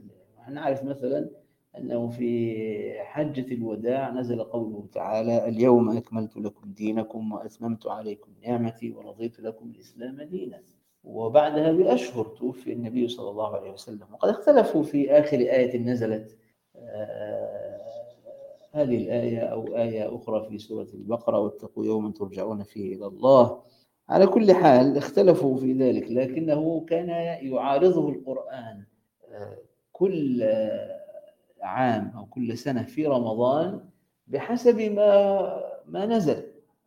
نعرف مثلا أنه في حجة الوداع نزل قوله تعالى اليوم أكملت لكم دينكم وأتممت عليكم نعمتي ورضيت لكم الإسلام دينا. وبعدها بأشهر توفي النبي صلى الله عليه وسلم. وقد اختلفوا في آخر آية نزلت آه هذه الآية أو آية أخرى في سورة البقرة واتقوا يوما ترجعون فيه إلى الله. على كل حال اختلفوا في ذلك لكنه كان يعارضه القرآن آه كل عام أو كل سنة في رمضان بحسب ما ما نزل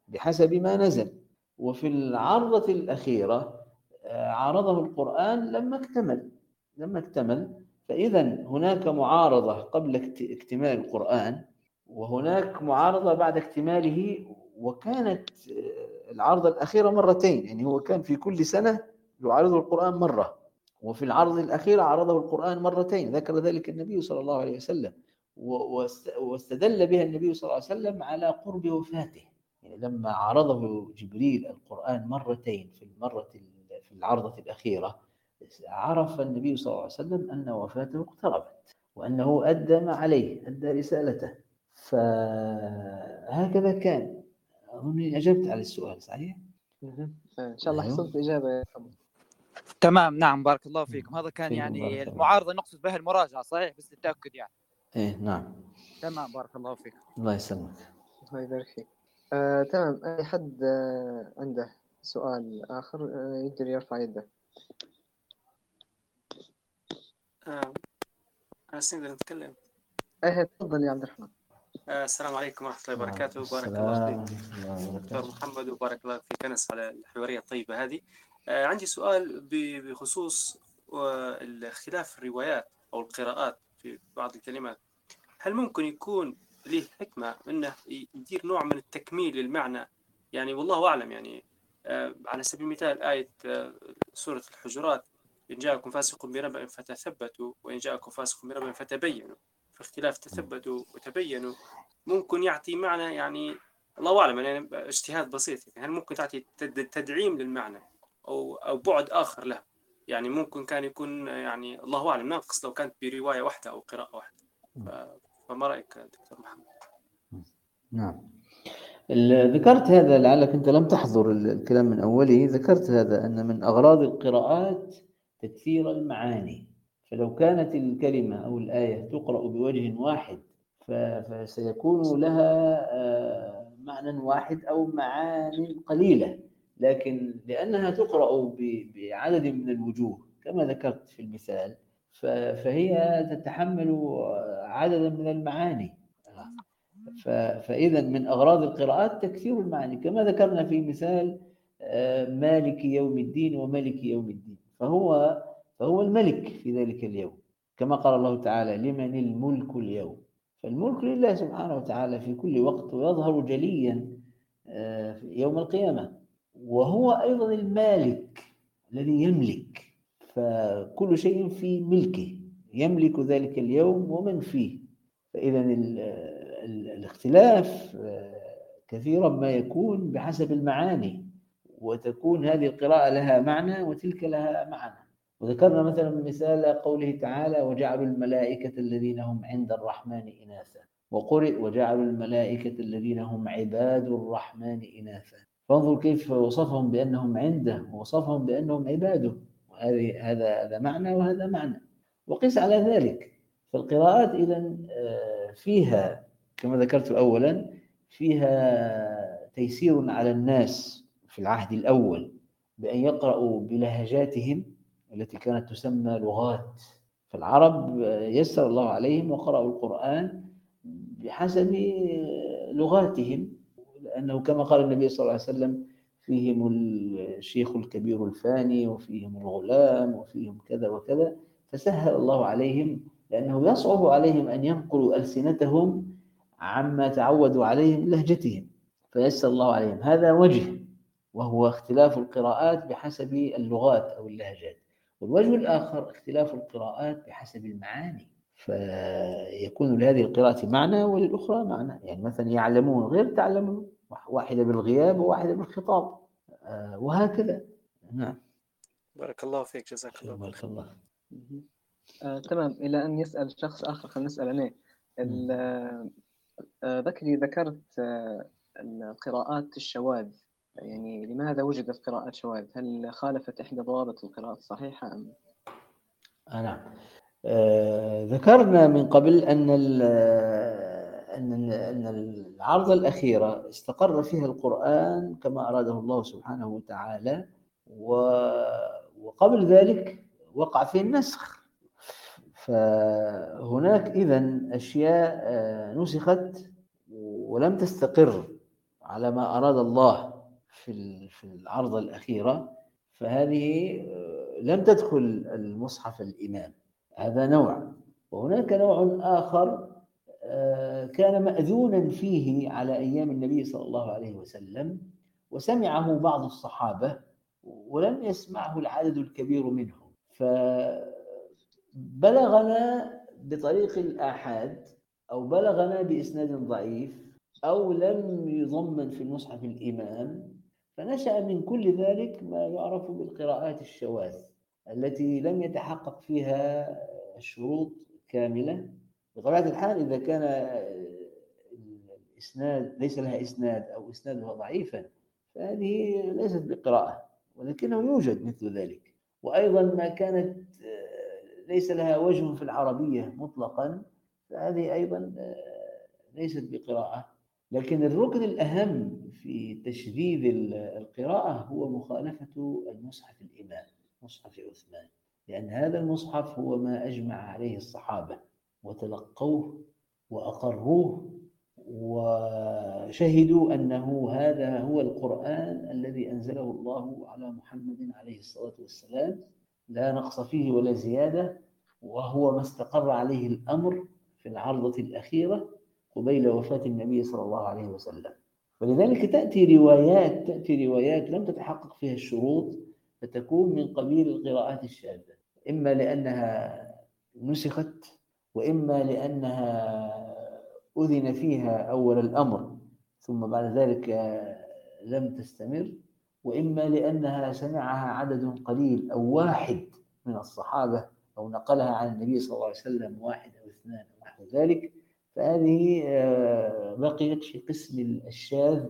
بحسب ما نزل. وفي العرضة الأخيرة آه، عارضه القرآن لما اكتمل لما اكتمل. فإذا هناك معارضة قبل اكتمال القرآن وهناك معارضة بعد اكتماله. وكانت آه، العرضة الأخيرة مرتين. يعني هو كان في كل سنة يعارضه القرآن مرة. وفي العرض الأخير عرضه القرآن مرتين ذكر ذلك النبي صلى الله عليه وسلم واستدل بها النبي صلى الله عليه وسلم على قرب وفاته. يعني لما عرضه جبريل القرآن مرتين في المرة في العرضة الأخيرة عرف النبي صلى الله عليه وسلم أن وفاته اقتربت وأنه أدى ما عليه أدى رسالته. فهكذا كان. أظنني أجبت على السؤال صحيح؟ إن شاء الله أيوه. حصلت إجابة يا تمام نعم بارك الله فيكم. هذا كان يعني المعارضة نقصد بها المراجعة صحيح؟ بس للتأكد يعني. إيه نعم. تمام بارك الله فيك. الله يسلمك. الله يبارك فيك. آه، تمام. أي حد آه، عنده سؤال آخر آه، يقدر يرفع يده. آه، أنا نقدر نتكلم. إيه تفضل يا عبد الرحمن. آه، السلام عليكم ورحمة الله وبركاته. بارك الله فيك. دكتور محمد وبارك الله فيك. أنس على الحوارية الطيبة هذه. آه، عندي سؤال بخصوص آه، الاختلاف الروايات أو القراءات في بعض الكلمات. هل ممكن يكون له حكمة أنه يدير نوع من التكميل للمعنى؟ يعني والله أعلم يعني آه، على سبيل المثال آية آه، سورة الحجرات إن جاءكم فاسق بنبأ فتثبتوا وإن جاءكم فاسق بنبأ فتبينوا. في اختلاف تثبتوا وتبينوا ممكن يعطي معنى يعني الله أعلم يعني اجتهاد بسيط. يعني هل ممكن تعطي تد- تدعيم للمعنى؟ أو أو بعد آخر له. يعني ممكن كان يكون يعني الله أعلم ناقص لو كانت برواية واحدة أو قراءة واحدة. فما رأيك دكتور محمد؟ نعم. ذكرت هذا لعلك أنت لم تحضر ال- الكلام من أوله ذكرت هذا أن من أغراض القراءات تكثير المعاني. فلو كانت الكلمة أو الآية تقرأ بوجه واحد فسيكون لها آه، معنى واحد أو معان قليلة. لكن لأنها تقرأ بعدد من الوجوه كما ذكرت في المثال فهي تتحمل عددا من المعاني. فإذا من أغراض القراءات تكثير المعاني كما ذكرنا في مثال آه، مالك يوم الدين وملك يوم الدين. فهو فهو الملك في ذلك اليوم. كما قال الله تعالى لمن الملك اليوم. فالملك لله سبحانه وتعالى في كل وقت ويظهر جليا آه، يوم القيامة. وهو أيضا المالك الذي يملك فكل شيء في ملكه يملك ذلك اليوم ومن فيه. فإذا ال- ال- الاختلاف كثيرا ما يكون بحسب المعاني وتكون هذه القراءة لها معنى وتلك لها معنى. وذكرنا مثلا مثال قوله تعالى وجعلوا الملائكة الذين هم عند الرحمن إناثا وقرئ وجعلوا الملائكة الذين هم عباد الرحمن إناثا فانظر كيف وصفهم بأنهم عنده ووصفهم بأنهم عباده. هذا هذا معنى وهذا معنى. وقس على ذلك. فالقراءات إذا فيها كما ذكرت أولا فيها تيسير على الناس في العهد الأول بأن يقرأوا بلهجاتهم التي كانت تسمى لغات. فالعرب يسر الله عليهم وقرأوا القرآن بحسب لغاتهم. لأنه كما قال النبي صلى الله عليه وسلم فيهم الشيخ الكبير الفاني وفيهم الغلام وفيهم كذا وكذا فسهل الله عليهم لأنه يصعب عليهم أن ينقلوا ألسنتهم عما تعودوا عليه من لهجتهم فيسر الله عليهم. هذا وجه وهو اختلاف القراءات بحسب اللغات أو اللهجات والوجه الآخر اختلاف القراءات بحسب المعاني فيكون لهذه القراءة معنى وللأخرى معنى. يعني مثلا يعلمون غير تعلمون. واحدة بالغياب وواحدة بالخطاب. آه، وهكذا. نعم. بارك الله فيك جزاك الله بارك الله. آه، تمام. إلى أن يسأل شخص آخر خلينا نسأل أنا ال- آه، ذكري ذكرت آه، القراءات الشواذ. يعني لماذا وجدت قراءات شواذ؟ هل خالفت إحدى ضوابط القراءة الصحيحة أم؟ آه نعم. آه ذكرنا من قبل أن ال أن أن العرضة الأخيرة استقر فيها القرآن كما أراده الله سبحانه وتعالى وقبل ذلك وقع فيه النسخ. فهناك إذا أشياء آه، نسخت ولم تستقر على ما أراد الله في في العرضة الأخيرة فهذه آه، لم تدخل المصحف الإمام. هذا نوع. وهناك نوع آخر كان مأذونا فيه على أيام النبي صلى الله عليه وسلم وسمعه بعض الصحابة ولم يسمعه العدد الكبير منهم. فبلغنا بطريق الآحاد أو بلغنا بإسناد ضعيف أو لم يضمن في المصحف الإمام فنشأ من كل ذلك ما يعرف بالقراءات الشواذ التي لم يتحقق فيها الشروط كاملة. بطبيعة الحال إذا كان الإسناد ليس لها إسناد أو إسنادها ضعيفا فهذه ليست بقراءة ولكنه يوجد مثل ذلك. وأيضا ما كانت ليس لها وجه في العربية مطلقا فهذه أيضا ليست بقراءة. لكن الركن الأهم في تشذيذ القراءة هو مخالفة المصحف الإمام مصحف عثمان لأن هذا المصحف هو ما أجمع عليه الصحابة. وتلقوه وأقروه وشهدوا أنه هذا هو القرآن الذي أنزله الله على محمد عليه الصلاة والسلام. لا نقص فيه ولا زيادة وهو ما استقر عليه الأمر في العرضة الأخيرة قبيل وفاة النبي صلى الله عليه وسلم. ولذلك تأتي روايات تأتي روايات لم تتحقق فيها الشروط فتكون من قبيل القراءات الشاذة. إما لأنها نسخت وإما لأنها أذن فيها أول الأمر ثم بعد ذلك لم تستمر وإما لأنها سمعها عدد قليل أو واحد من الصحابة أو نقلها عن النبي صلى الله عليه وسلم واحد أو اثنان أو نحو ذلك. فهذه آه، بقيت في قسم الشاذ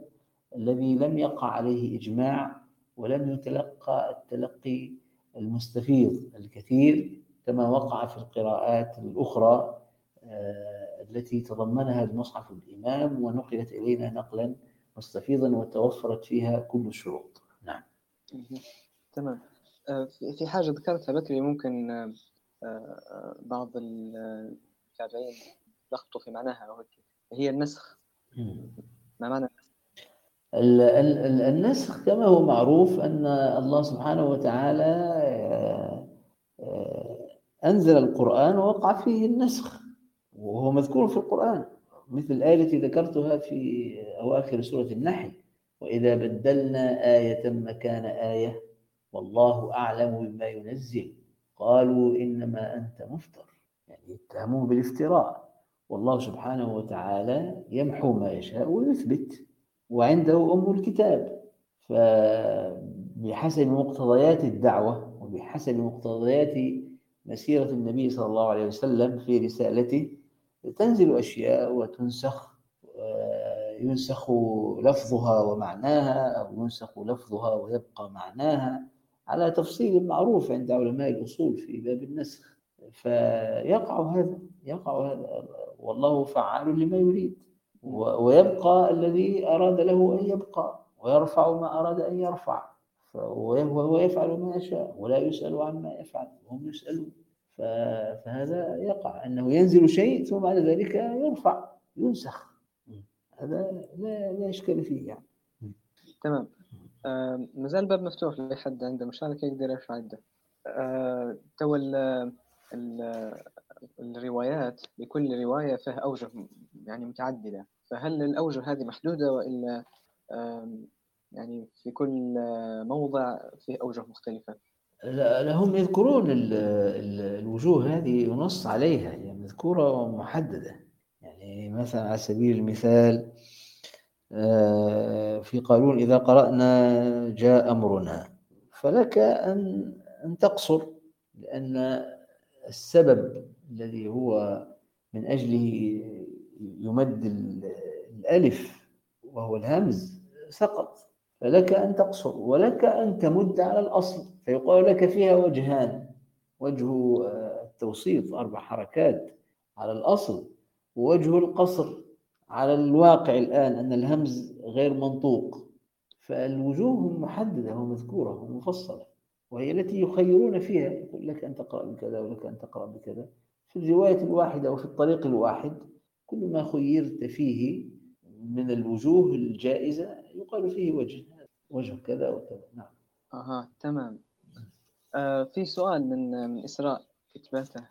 الذي لم يقع عليه إجماع ولم يتلقى التلقي المستفيض الكثير. كما وقع في القراءات الأخرى آه، التي تضمنها المصحف الإمام ونقلت إلينا نقلا مستفيضا وتوفرت فيها كل الشروط. نعم. تمام. آه، في حاجة ذكرتها بكري ممكن بعض التابعين لخبطوا في معناها هي النسخ. ما معنى النسخ كما هو معروف أن الله سبحانه وتعالى آه، آه، أنزل القرآن ووقع فيه النسخ وهو مذكور في القرآن مثل الآية التي ذكرتها في أواخر سورة النحل وإذا بدلنا آية مكان آية والله أعلم بما ينزل قالوا إنما أنت مفتر. يعني يتهمون بالافتراء. والله سبحانه وتعالى يمحو ما يشاء ويثبت وعنده أم الكتاب. فبحسب مقتضيات الدعوة وبحسب مقتضيات مسيرة النبي صلى الله عليه وسلم في رسالته تنزل أشياء وتنسخ ينسخ لفظها ومعناها أو ينسخ لفظها ويبقى معناها على تفصيل معروف عند علماء الأصول في باب النسخ. فيقع هذا يقع هذا والله فعال لما يريد. ويبقى الذي أراد له أن يبقى ويرفع ما أراد أن يرفع. وهو يفعل ما يشاء ولا يسأل عما يفعل وهم يسألون. فهذا يقع أنه ينزل شيء ثم بعد ذلك يرفع ينسخ. هذا لا لا إشكال فيه يعني. تمام. آه مازال الباب مفتوح لأي حد عنده مشاركة يقدر يرفع عنده. آه تو الروايات لكل رواية فيها أوجه يعني متعددة. فهل الأوجه هذه محدودة وإلا يعني في كل موضع فيه أوجه مختلفة؟ لا هم يذكرون الوجوه هذه ينص عليها يعني مذكورة ومحددة يعني مثلا على سبيل المثال آه، في قانون إذا قرأنا جاء أمرنا فلك أن أن تقصر لأن السبب الذي هو من أجله يمد الألف وهو الهمز سقط فلك أن تقصر ولك أن تمد على الأصل. فيقال لك فيها وجهان وجه آه، التوسيط أربع حركات على الأصل ووجه القصر على الواقع الآن أن الهمز غير منطوق. فالوجوه محددة ومذكورة ومفصلة وهي التي يخيرون فيها يقول لك أن تقرأ بكذا ولك أن تقرأ بكذا. في الرواية الواحدة أو في الطريق الواحد كل ما خيرت فيه من الوجوه الجائزة يقال فيه وجه. وجه كذا وكذا. نعم. أها تمام. آه في سؤال من من إسراء كتبته.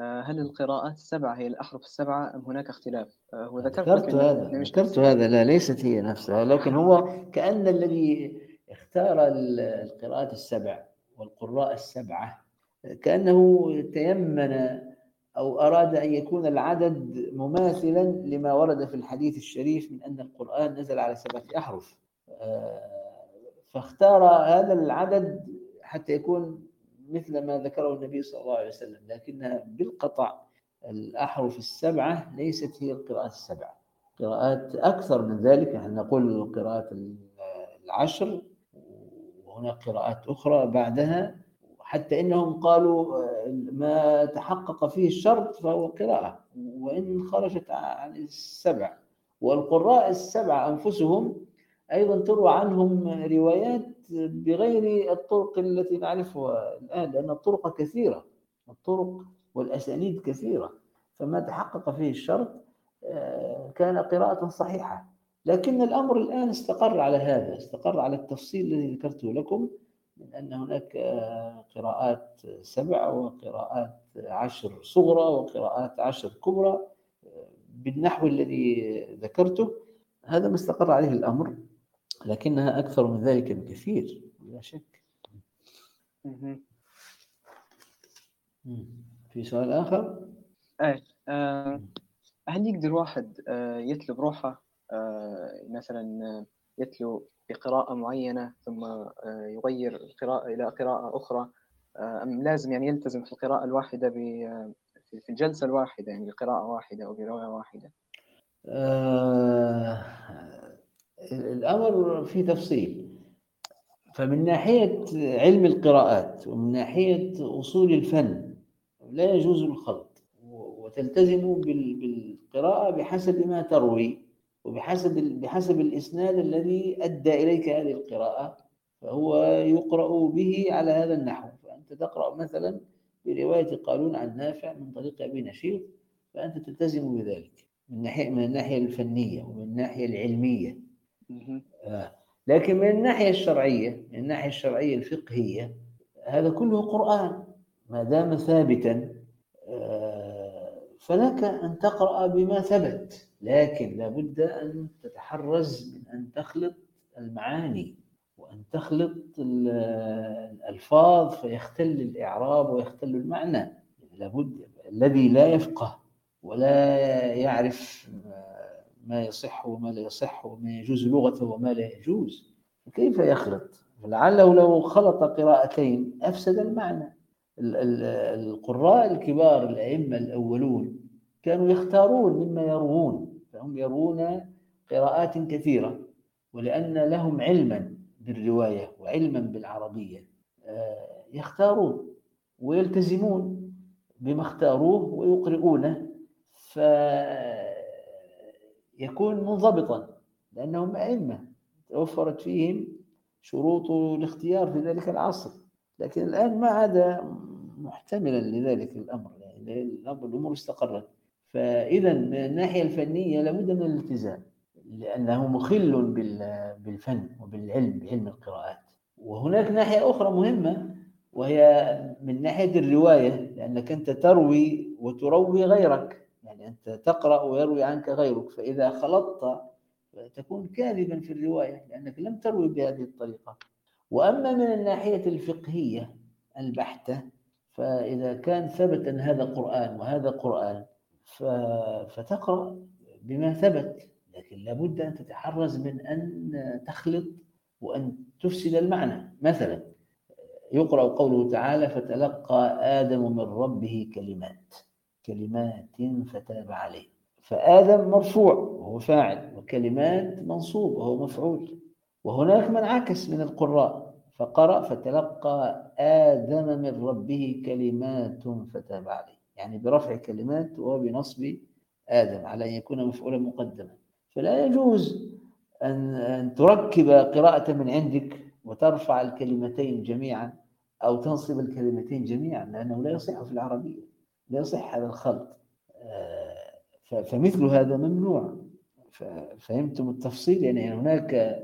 آه هل القراءات السبعة هي الأحرف السبعة أم هناك اختلاف؟ آه هو ذكرت ذكرت هذا ذكرت هذا. لا ليست هي نفسها لكن هو كأن الذي اختار القراءات السبع والقراء السبعة كأنه تيمن أو أراد أن يكون العدد مماثلا لما ورد في الحديث الشريف من أن القرآن نزل على سبعة أحرف. آه، فاختار هذا العدد حتى يكون مثل ما ذكره النبي صلى الله عليه وسلم لكنها بالقطع. الأحرف السبعة ليست هي القراءات السبعة. قراءات أكثر من ذلك نحن نقول القراءات العشر وهناك قراءات أخرى بعدها. حتى إنهم قالوا ما تحقق فيه الشرط فهو قراءة وإن خرجت عن السبع. والقراء السبعة أنفسهم أيضا تروى عنهم روايات بغير الطرق التي نعرفها الآن لأن الطرق كثيرة الطرق والأسانيد كثيرة فما تحقق فيه الشرط آه، كان قراءة صحيحة. لكن الأمر الآن استقر على هذا استقر على التفصيل الذي ذكرته لكم من أن هناك آه، قراءات سبع وقراءات عشر صغرى وقراءات عشر كبرى آه، بالنحو الذي ذكرته. هذا ما استقر عليه الأمر. لكنها أكثر من ذلك بكثير لا شك في سؤال آخر؟ إيه آه، هل يقدر واحد آه، يتلو بروحه آه، مثلا يتلو بقراءة معينة ثم يغير القراءة إلى قراءة أخرى أم لازم يعني يلتزم في القراءة الواحدة في الجلسة الواحدة يعني بقراءة واحدة أو برواية واحدة؟ الأمر فيه تفصيل فمن ناحية علم القراءات ومن ناحية أصول الفن لا يجوز الخلط وتلتزم بالقراءة بحسب ما تروي وبحسب بحسب الإسناد الذي أدى إليك هذه القراءة فهو يقرأ به على هذا النحو فأنت تقرأ مثلا برواية قالون عن نافع من طريق أبي نشيط فأنت تلتزم بذلك من ناحية من الناحية الفنية ومن الناحية العلمية. لكن من الناحية الشرعية من الناحية الشرعية الفقهية هذا كله قرآن. ما دام ثابتا آه، فلك أن تقرأ بما ثبت. لكن لابد أن تتحرز من أن تخلط المعاني وأن تخلط الألفاظ فيختل الإعراب ويختل المعنى. لابد الذي لا يفقه ولا يعرف ما يصح وما لا يصح وما يجوز لغته وما لا يجوز. كيف يخلط؟ لعله لو خلط قراءتين أفسد المعنى. القراء الكبار الأئمة الأولون كانوا يختارون مما يروون فهم يروون قراءات كثيرة ولأن لهم علما بالرواية وعلما بالعربية. آه، يختارون ويلتزمون بما اختاروه ويقرؤونه. يكون منضبطا لأنهم أئمة. توفرت فيهم شروط الاختيار في ذلك العصر. لكن الآن ما عاد محتملا لذلك الأمر يعني الأمور استقرت. فإذا من الناحية الفنية لابد من الالتزام لأنه مخل بالفن وبالعلم بعلم القراءات. وهناك ناحية أخرى مهمة وهي من ناحية الرواية لأنك أنت تروي وتروي غيرك. يعني أنت تقرأ ويروي عنك غيرك فإذا خلطت تكون كاذبا في الرواية لأنك لم تروي بهذه الطريقة. وأما من الناحية الفقهية البحتة فإذا كان ثبت أن هذا قرآن وهذا قرآن فتقرأ بما ثبت. لكن لابد أن تتحرز من أن تخلط وأن تفسد المعنى. مثلا يقرأ قوله تعالى فتلقى آدم من ربه كلمات كلمات فتاب عليه. فآدم مرفوع وهو فاعل وكلمات منصوب وهو مفعول. وهناك من عكس من القراء فقرأ فتلقى آدم من ربه كلمات فتاب عليه. يعني برفع كلمات وبنصب آدم على أن يكون مفعولا مقدما. فلا يجوز أن, أن تركب قراءة من عندك وترفع الكلمتين جميعا أو تنصب الكلمتين جميعا لأنه لا يصح في العربية. لا يصح هذا الخلط. آه، فمثل هذا ممنوع. فهمتم التفصيل؟ يعني هناك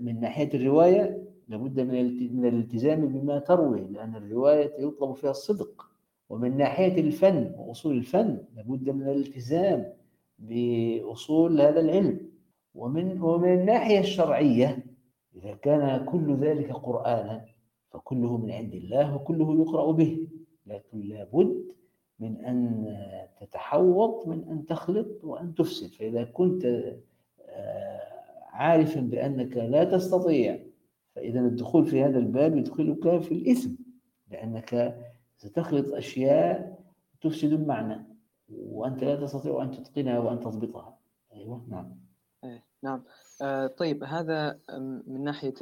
من ناحية الرواية لابد من الالتزام بما تروي لأن الرواية يطلب فيها الصدق. ومن ناحية الفن وأصول الفن لابد من الالتزام بأصول هذا العلم. ومن ومن الناحية الشرعية إذا كان كل ذلك قرآنا فكله من عند الله وكله يقرأ به. لكن لابد من أن تتحوط من أن تخلط وأن تفسد. فإذا كنت آه، عارفا بأنك لا تستطيع فإذا الدخول في هذا الباب يدخلك في الإثم لأنك ستخلط أشياء تفسد المعنى وأنت لا تستطيع أن تتقنها وأن تضبطها. أيوة نعم. إيه، نعم. آه طيب هذا من ناحية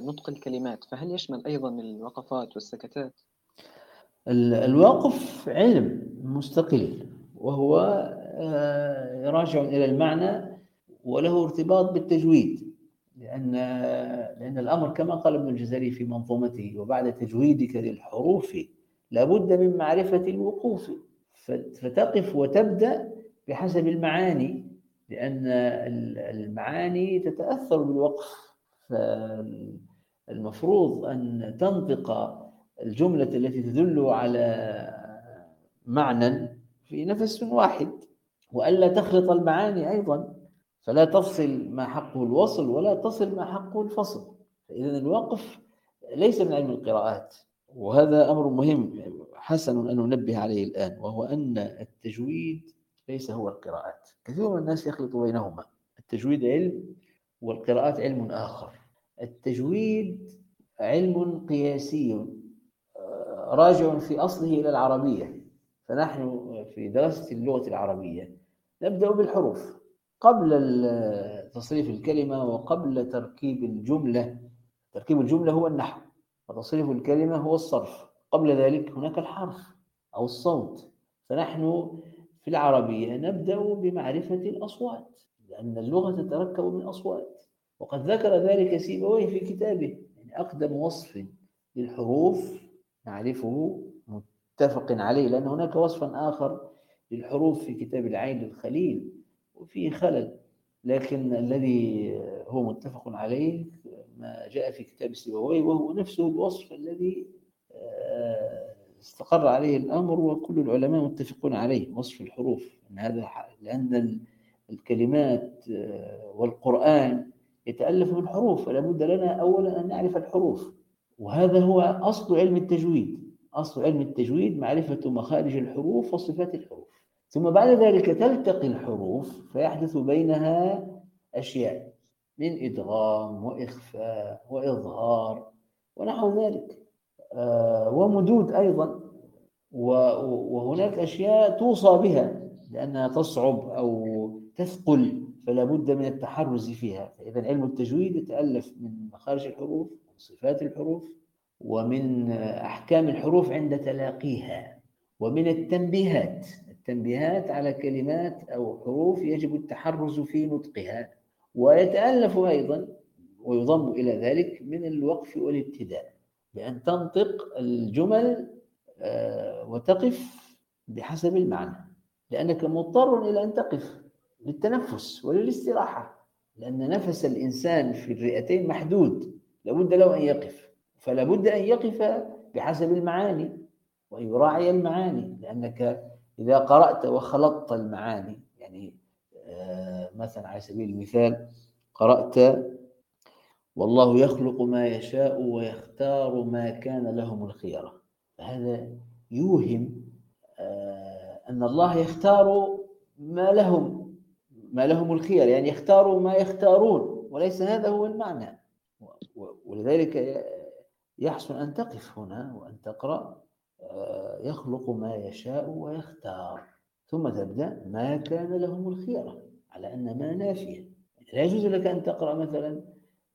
نطق الكلمات. فهل يشمل أيضا الوقفات والسكتات؟ الواقف علم مستقل وهو آه، راجع إلى المعنى وله ارتباط بالتجويد لأن لأن الأمر كما قال ابن الجزري في منظومته وبعد تجويدك للحروف لابد من معرفة الوقوف فتقف وتبدأ بحسب المعاني لأن المعاني تتأثر بالوقف فالمفروض أن تنطق الجملة التي تدل على معنى في نفس واحد وألا تخلط المعاني أيضا. فلا تفصل ما حقه الوصل ولا تصل ما حقه الفصل. فإذا الوقف ليس من علم القراءات وهذا أمر مهم حسن أن ننبه عليه الآن وهو أن التجويد ليس هو القراءات. كثير من الناس يخلط بينهما. التجويد علم والقراءات علم آخر. التجويد علم قياسي. راجع في أصله إلى العربية. فنحن في دراسة اللغة العربية نبدأ بالحروف. قبل تصريف الكلمة وقبل تركيب الجملة تركيب الجملة هو النحو وتصريف الكلمة هو الصرف. قبل ذلك هناك الحرف أو الصوت. فنحن في العربية نبدأ بمعرفة الأصوات لأن اللغة تتركب من أصوات. وقد ذكر ذلك سيبويه في كتابه يعني أقدم وصف للحروف نعرفه متفق عليه لأن هناك وصفا آخر للحروف في كتاب العين للخليل وفيه خلل لكن الذي هو متفق عليه ما جاء في كتاب سيبويه وهو نفسه الوصف الذي آه، استقر عليه الأمر وكل العلماء متفقون عليه وصف الحروف. أن هذا لأن الكلمات آه، والقرآن يتألف من حروف فلا بد لنا أولا أن نعرف الحروف. وهذا هو أصل علم التجويد. أصل علم التجويد معرفة مخارج الحروف وصفات الحروف. ثم بعد ذلك تلتقي الحروف فيحدث بينها أشياء من إدغام وإخفاء وإظهار ونحو ذلك. آه، ومدود أيضا. وهناك أشياء توصى بها لأنها تصعب أو تثقل فلا بد من التحرز فيها. إذا علم التجويد يتألف من مخارج الحروف صفات الحروف ومن أحكام الحروف عند تلاقيها ومن التنبيهات التنبيهات على كلمات أو حروف يجب التحرز في نطقها ويتألف أيضا ويضم إلى ذلك من الوقف والابتداء بأن تنطق الجمل آه، وتقف بحسب المعنى لأنك مضطر إلى أن تقف للتنفس وللاستراحة لأن نفس الإنسان في الرئتين محدود. لابد له أن يقف. فلا بد أن يقف بحسب المعاني وأن يراعي المعاني لأنك إذا قرأت وخلطت المعاني يعني آه، مثلا على سبيل المثال قرأت والله يخلق ما يشاء ويختار ما كان لهم الخيرة هذا يوهم آه، أن الله يختار ما لهم ما لهم الخير يعني يختاروا ما يختارون وليس هذا هو المعنى. ولذلك يحسن أن تقف هنا وأن تقرأ آه، يخلق ما يشاء ويختار ثم تبدأ ما كان لهم الخيرة على أن ما نافية. لا يجوز لك أن تقرأ مثلا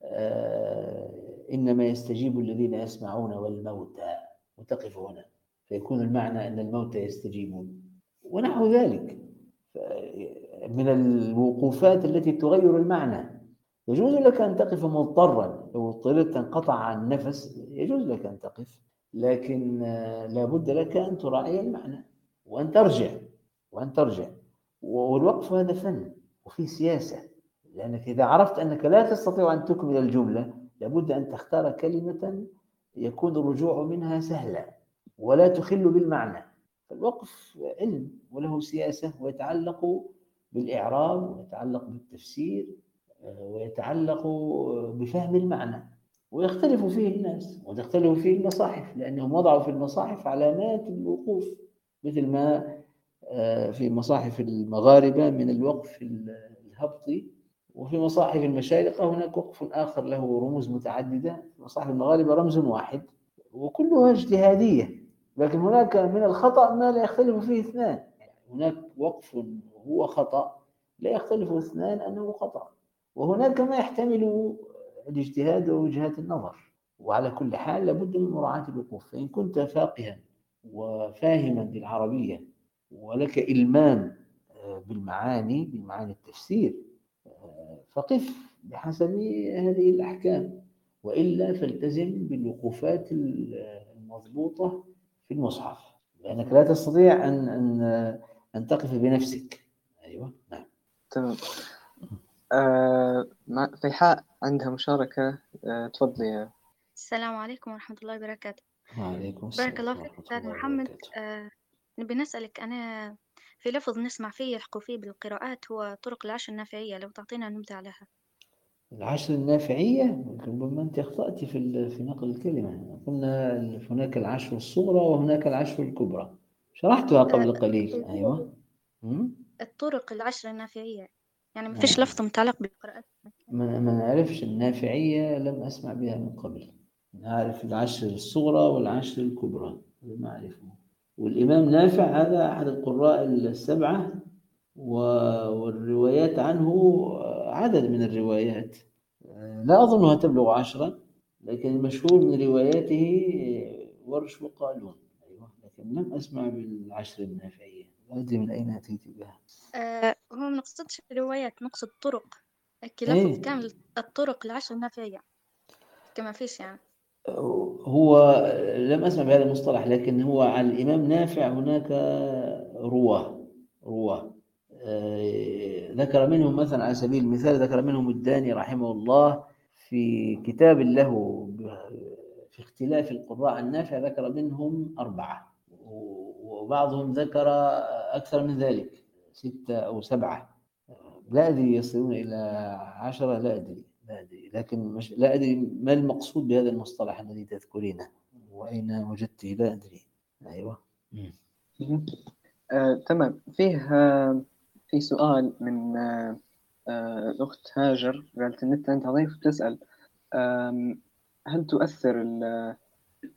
آه، إنما يستجيب الذين يسمعون والموتى وتقف هنا فيكون المعنى أن الموتى يستجيبون. ونحو ذلك من الوقوفات التي تغير المعنى. يجوز لك أن تقف مضطرا لو اضطررت تنقطع عن النفس يجوز لك أن تقف لكن آه، لابد لك أن تراعي المعنى وأن ترجع وأن ترجع. والوقف هذا فن وفي سياسة لأنك إذا عرفت أنك لا تستطيع أن تكمل الجملة لابد أن تختار كلمة يكون الرجوع منها سهلا ولا تخل بالمعنى. فالوقف علم وله سياسة ويتعلق بالإعراب ويتعلق بالتفسير ويتعلق بفهم المعنى ويختلف فيه الناس وتختلف فيه المصاحف لأنهم وضعوا في المصاحف علامات الوقوف مثل ما آه، في مصاحف المغاربة من الوقف الهبطي وفي مصاحف المشارقة هناك وقف آخر له رموز متعددة مصاحف المغاربة رمز واحد وكلها اجتهادية لكن هناك من الخطأ ما لا يختلف فيه اثنان هناك وقف هو خطأ لا يختلف اثنان أنه خطأ. وهناك ما يحتمل الاجتهاد ووجهات النظر. وعلى كل حال لابد من مراعاة الوقوف. فإن كنت فاقها وفاهما للعربية ولك إلمام آه، بالمعاني بمعاني التفسير آه، فقف بحسب هذه الأحكام. وإلا فالتزم بالوقوفات المضبوطة في المصحف. لأنك لا تستطيع أن أن أن تقف بنفسك. أيوه نعم. تمام. آه فيحاء عندها مشاركة آه تفضلي السلام عليكم ورحمة الله وبركاته. وعليكم السلام بارك الله فيك أستاذ محمد. آه نبي نسألك أنا في لفظ نسمع فيه يحكوا فيه بالقراءات هو طرق العشر النافعية لو تعطينا نبذة عليها. العشر النافعية؟ ربما أنت أخطأت في في نقل الكلمة. قلنا هناك العشر الصغرى وهناك العشر الكبرى. شرحتها قبل قليل. أيوة. الطرق العشر النافعية. يعني ما فيش لفظ متعلق بالقراءات ما ما نعرفش النافعية لم أسمع بها من قبل. نعرف العشر الصغرى والعشر الكبرى ما أعرفه. والإمام نافع هذا أحد القراء السبعة والروايات عنه عدد من الروايات. لا أظنها تبلغ عشرة لكن المشهور من رواياته ورش وقالون. أيوة لكن لم أسمع بالعشر النافعية. لا أدري من أين أتيت بها. أه هو ما نقصدش روايات نقصد طرق. لفظ إيه؟ كامل الطرق العشر النافعية كما فيش يعني. هو لم أسمع بهذا المصطلح لكن هو على الإمام نافع هناك رواه رواه. آه، ذكر منهم مثلا على سبيل المثال ذكر منهم الداني رحمه الله في كتاب له في اختلاف القراء النافع ذكر منهم أربعة وبعضهم ذكر أكثر من ذلك. ستة أو سبعة. لا أدري يصلون إلى عشرة لا أدري لا أدري. لكن مش لا أدري ما المقصود بهذا المصطلح الذي تذكرينه. وأين وجدته لا أدري. أيوة. آه، تمام. فيه آه، في سؤال من آه، الأخت هاجر. قالت النت عندها ضيف تسأل. هل تؤثر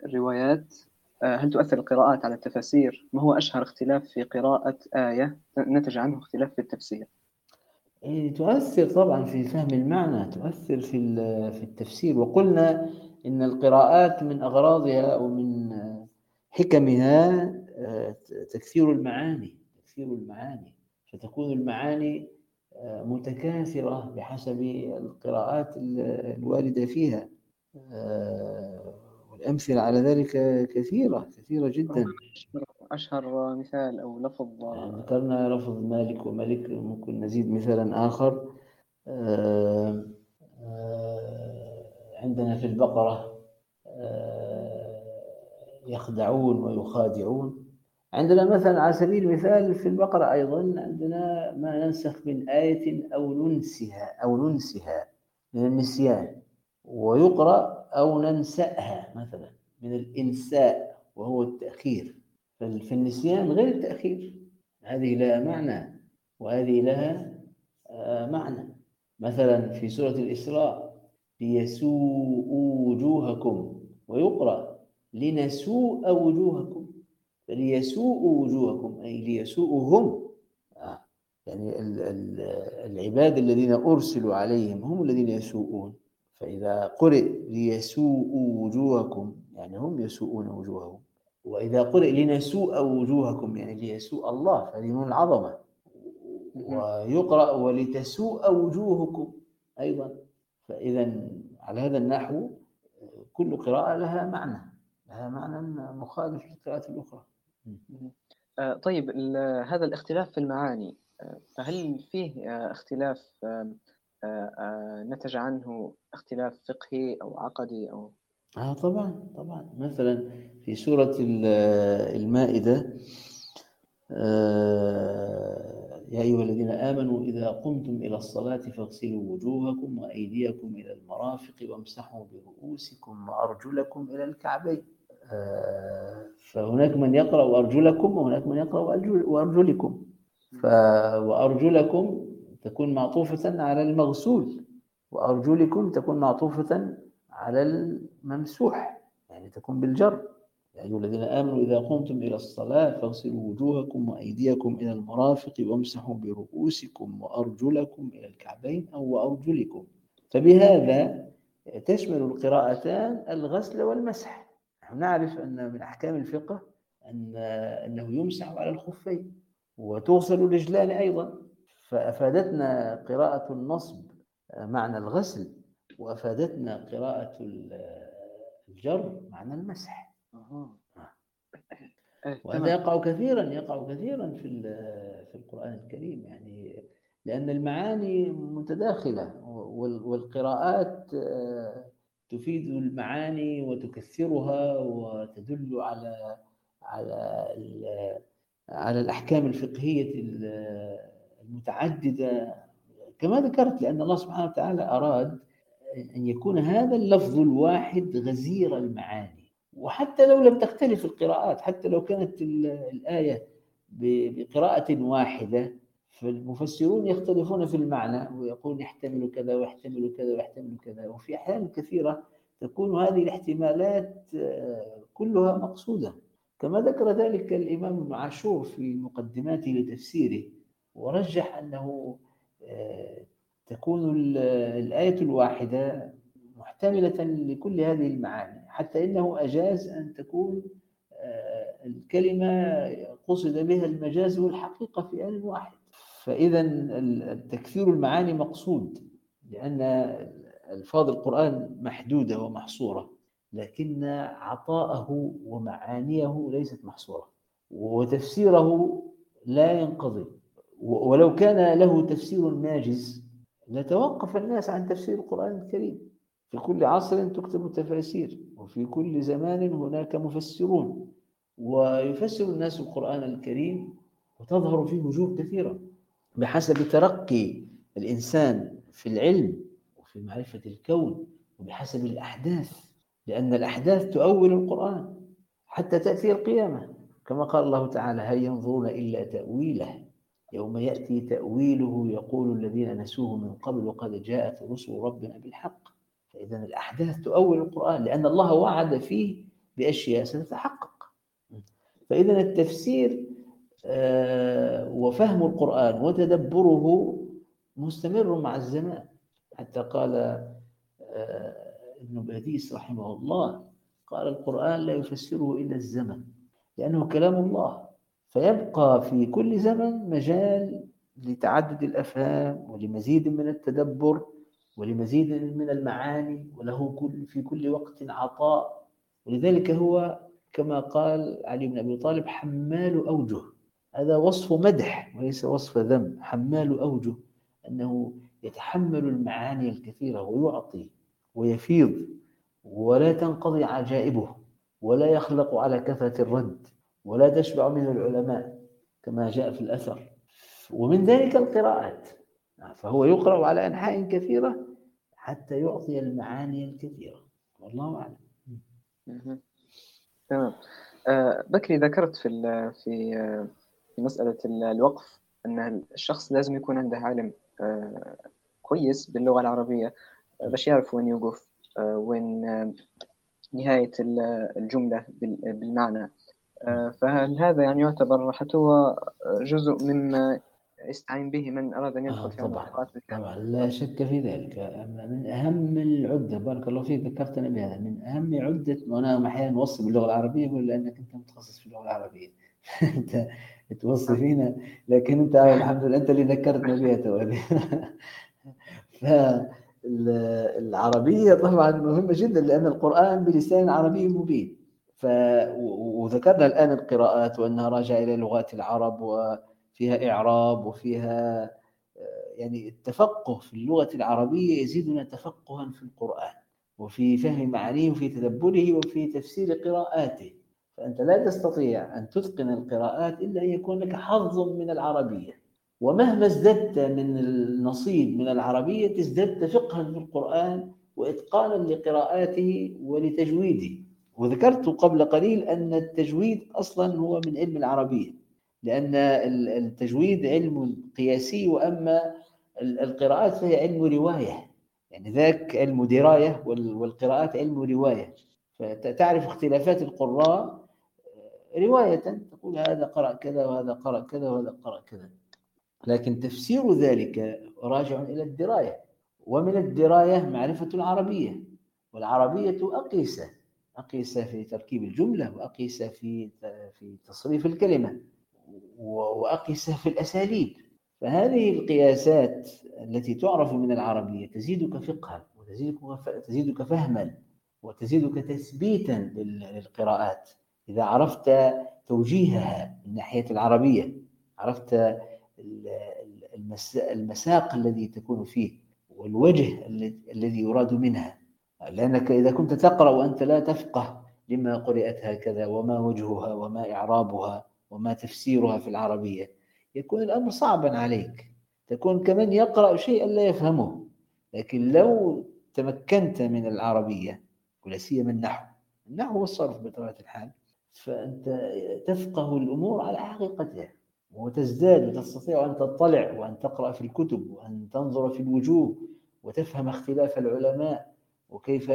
الروايات هل تؤثر القراءات على التفاسير؟ ما هو أشهر اختلاف في قراءة آية نتج عنه اختلاف في التفسير؟ إيه، تؤثر طبعا في فهم المعنى تؤثر في في التفسير وقلنا إن القراءات من أغراضها أو من حكمها آه، تكثير المعاني تكثير المعاني فتكون المعاني آه، متكاثرة بحسب القراءات الواردة فيها آه، والأمثلة على ذلك كثيرة كثيرة جدا. أشهر مثال أو لفظ يعني ذكرنا لفظ مالك وملك ممكن نزيد مثالا آخر. آه، آه، عندنا في البقرة آه، يخدعون ويخادعون. عندنا مثلا على سبيل المثال في البقرة أيضا عندنا ما ننسخ من آية أو ننسها أو ننسها من النسيان. ويقرأ أو ننسأها مثلا من الإنساء وهو التأخير. في النسيان غير التأخير. هذه لها معنى وهذه لها آه، معنى. مثلا في سورة الإسراء ليسوءوا وجوهكم ويقرأ لنسوء وجوهكم. فليسوءوا وجوهكم أي ليسوءهم. آه، يعني العباد الذين أرسلوا عليهم هم الذين يسوءون. فإذا قرئ ليسوءوا وجوهكم يعني هم يسوءون وجوههم. وإذا قرئ لنسوء وجوهكم يعني ليسوء الله من العظمة ويقرأ ولتسوء وجوهكم أيضا. فإذا على هذا النحو كل قراءة لها معنى لها معنى مخالف للقراءات الأخرى. آه، طيب هذا الاختلاف في المعاني آه، فهل فيه آه، اختلاف نتج عنه اختلاف فقهي أو عقدي أو آه طبعا طبعا. مثلا في سورة المائدة آه يا أيها الذين آمنوا إذا قمتم إلى الصلاة فاغسلوا وجوهكم وأيديكم إلى المرافق وامسحوا برؤوسكم وأرجلكم إلى الكعبين. آه فهناك من يقرأ أرجلكم وهناك من يقرأ وأرجلكم. وأرجلكم تكون معطوفة على المغسول وأرجلكم تكون معطوفة على الممسوح يعني تكون بالجر. يا أيها الذين آمنوا إذا قمتم إلى الصلاة فاغسلوا وجوهكم وأيديكم إلى المرافق وامسحوا برؤوسكم وأرجلكم إلى الكعبين أو وأرجلكم فبهذا تشمل القراءتان الغسل والمسح. نحن نعرف أن من أحكام الفقه أن أنه يمسح على الخفين وتغسل الرجلان أيضا. فأفادتنا قراءة النصب معنى الغسل وأفادتنا قراءة الجر معنى المسح. وهذا يقع كثيرا يقع كثيرا في في القرآن الكريم يعني لأن المعاني متداخلة والقراءات آه، تفيد المعاني وتكثرها وتدل على على على الأحكام الفقهية المتعددة. كما ذكرت لأن الله سبحانه وتعالى أراد أن يكون هذا اللفظ الواحد غزير المعاني. وحتى لو لم تختلف القراءات حتى لو كانت الآية بقراءة واحدة فالمفسرون يختلفون في المعنى ويقول يحتمل كذا ويحتمل كذا ويحتمل كذا. وفي أحيان كثيرة تكون هذه الاحتمالات آه، كلها مقصودة. كما ذكر ذلك الإمام ابن عاشور في مقدماته لتفسيره ورجح أنه آه، تكون الآية الواحدة محتملة لكل هذه المعاني حتى إنه أجاز أن تكون آه، الكلمة قصد بها المجاز والحقيقة في آن واحد. فإذا تكثير المعاني مقصود لأن ألفاظ القرآن محدودة ومحصورة لكن عطاءه ومعانيه ليست محصورة وتفسيره لا ينقضي. ولو كان له تفسير ناجز لتوقف الناس عن تفسير القرآن الكريم. في كل عصر تكتب تفاسير وفي كل زمان هناك مفسرون. ويفسر الناس القرآن الكريم وتظهر فيه وجوه كثيرة. بحسب ترقي الإنسان في العلم وفي معرفة الكون وبحسب الأحداث لأن الأحداث تؤول القرآن حتى تأتي القيامة. كما قال الله تعالى هل ينظرون إلا تأويله؟ يوم يأتي تأويله يقول الذين نسوه من قبل قد جاءت رسل ربنا بالحق. فإذا الأحداث تؤول القرآن لأن الله وعد فيه بأشياء ستتحقق. فإذا التفسير آه، وفهم القرآن وتدبره مستمر مع الزمان. حتى قال آه، ابن باديس رحمه الله قال القرآن لا يفسره إلا الزمن لأنه كلام الله. فيبقى في كل زمن مجال لتعدد الأفهام ولمزيد من التدبر ولمزيد من المعاني وله كل في كل وقت عطاء. ولذلك هو كما قال علي بن أبي طالب حمال أوجه. هذا وصف مدح وليس وصف ذم. حمال أوجه أنه يتحمل المعاني الكثيرة ويعطي ويفيض ولا تنقضي عجائبه ولا يخلق على كثرة الرد. ولا تشبع منه العلماء كما جاء في الأثر. ومن ذلك القراءات. فهو يقرأ على أنحاء كثيرة حتى يعطي المعاني الكثيرة. والله أعلم. تمام. آه، بكري ذكرت في في في مسألة الوقف أن الشخص لازم يكون عنده علم آه، كويس باللغة العربية. آه، باش يعرف وين يوقف وين نهاية الجملة بالمعنى. فهل هذا يعني يعتبر حتى هو جزء مما يستعين به من أراد أن يدخل آه في طبعا طبعا لا شك في ذلك. من أهم العدة بارك الله فيك ذكرتنا بهذا من أهم عدة وأنا أحيانا نوصي باللغة العربية أقول لأنك أنت متخصص في اللغة العربية. أنت توصي فينا لكن أنت الحمد لله أنت اللي ذكرتنا بها تو. فالعربية طبعا مهمة جدا لأن القرآن بلسان عربي مبين. ف وذكرنا الآن القراءات وأنها راجعة إلى لغات العرب وفيها إعراب وفيها يعني التفقه في اللغة العربية يزيدنا تفقها في القرآن وفي فهم معانيه وفي تدبره وفي تفسير قراءاته. فأنت لا تستطيع أن تتقن القراءات إلا أن يكون لك حظ من العربية. ومهما ازددت من النصيب من العربية ازددت فقها في القرآن وإتقانا لقراءاته ولتجويده. وذكرت قبل قليل أن التجويد أصلا هو من علم العربية لأن التجويد علم قياسي وأما القراءات فهي علم رواية. يعني ذاك علم دراية والقراءات علم رواية. فتعرف اختلافات القراء رواية تقول هذا قرأ كذا وهذا قرأ كذا وهذا قرأ كذا. لكن تفسير ذلك راجع إلى الدراية. ومن الدراية معرفة العربية والعربية أقيسة. أقيس في تركيب الجملة وأقيس في في تصريف الكلمة وأقيس في الأساليب. فهذه القياسات التي تعرف من العربية تزيدك فقها وتزيدك تزيدك فهما وتزيدك تثبيتا للقراءات. إذا عرفت توجيهها من ناحية العربية عرفت المساق الذي تكون فيه والوجه الذي يراد منها لأنك إذا كنت تقرأ وأنت لا تفقه لما قرأت هكذا وما وجهها وما إعرابها وما تفسيرها في العربية يكون الأمر صعبا عليك. تكون كمن يقرأ شيئا لا يفهمه. لكن لو تمكنت من العربية ولا سيما النحو النحو والصرف بطبيعة الحال فأنت تفقه الأمور على حقيقتها وتزداد وتستطيع أن تطلع وأن تقرأ في الكتب وأن تنظر في الوجوه وتفهم اختلاف العلماء وكيف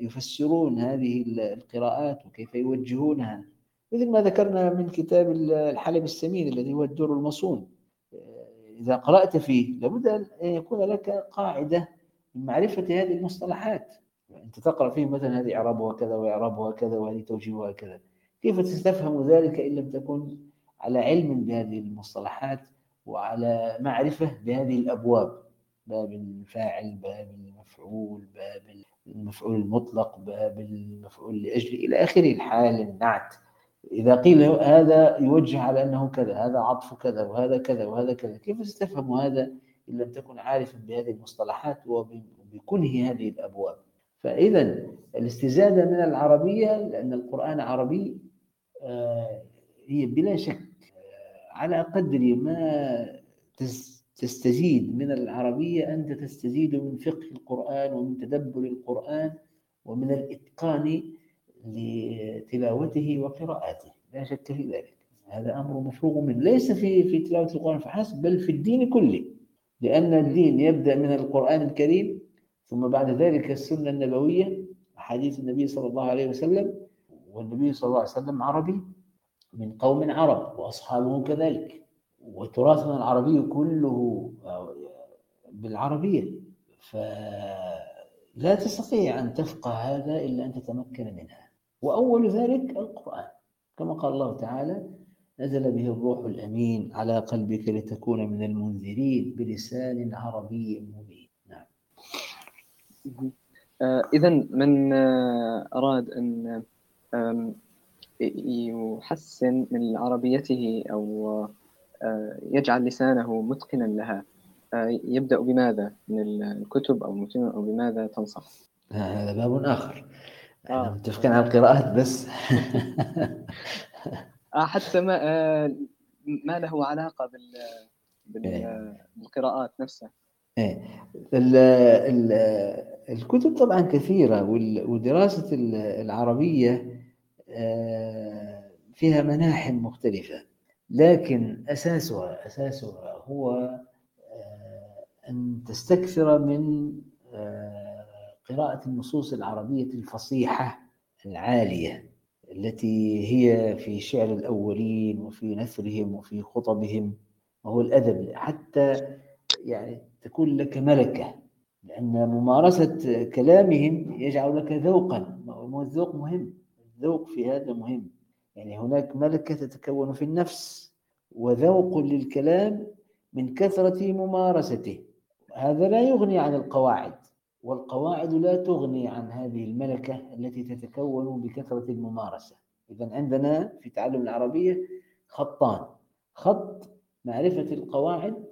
يفسرون هذه القراءات وكيف يوجهونها. مثل ما ذكرنا من كتاب الحلب السمين الذي هو الدور المصون. إذا قرأت فيه لابد أن يكون لك قاعدة من معرفة هذه المصطلحات. أنت تقرأ فيه مثلا هذه إعرابها كذا وإعرابها كذا وهذه توجيهها كذا كيف تستفهم ذلك إن لم تكن على علم بهذه المصطلحات وعلى معرفة بهذه الأبواب؟ باب الفاعل باب المفعول باب المفعول المطلق باب المفعول لأجل إلى آخره الحال النعت. إذا قيل هذا يوجه على أنه كذا هذا عطف كذا وهذا كذا وهذا كذا كيف تستفهم هذا إن لم تكن عارفا بهذه المصطلحات وبكنه هذه الأبواب؟ فإذا الاستزادة من العربية لأن القرآن عربي آه، هي بلا شك آه، على قدر ما تستزيد من العربية أنت تستزيد من فقه القرآن ومن تدبر القرآن ومن الإتقان لتلاوته وقراءته لا شك في ذلك. هذا أمر مفروغ منه. ليس في في تلاوة القرآن فحسب بل في الدين كله. لأن الدين يبدأ من القرآن الكريم ثم بعد ذلك السنة النبوية حديث النبي صلى الله عليه وسلم والنبي صلى الله عليه وسلم عربي من قوم عرب وأصحابه كذلك. وتراثنا العربي كله بالعربية. فلا تستطيع أن تفقه هذا إلا أن تتمكن منها. وأول ذلك القرآن. كما قال الله تعالى نزل به الروح الأمين على قلبك لتكون من المنذرين بلسان عربي مبين. نعم. آه إذا من آه أراد أن يحسن من عربيته أو آه، يجعل لسانه متقنا لها. آه، يبدأ بماذا؟ من الكتب أو المتون أو بماذا تنصح؟ هذا باب آخر. آه. متفقين على القراءات بس. آه حتى ما آه ما له علاقة بال إيه. بالقراءات نفسها. إيه. ال ال الكتب طبعا كثيرة ودراسة العربية آه، فيها مناحم مختلفة. لكن أساسها أساسها هو آه، أن تستكثر من قراءة النصوص العربية الفصيحة العالية التي هي في شعر الأولين وفي نثرهم وفي خطبهم وهو الأدب حتى يعني تكون لك ملكة لأن ممارسة كلامهم يجعل لك ذوقا والذوق مهم الذوق في هذا مهم. يعني هناك ملكة تتكون في النفس وذوق للكلام من كثرة ممارسته. هذا لا يغني عن القواعد والقواعد لا تغني عن هذه الملكة التي تتكون بكثرة الممارسة. إذا عندنا في تعلم العربية خطان خط معرفة القواعد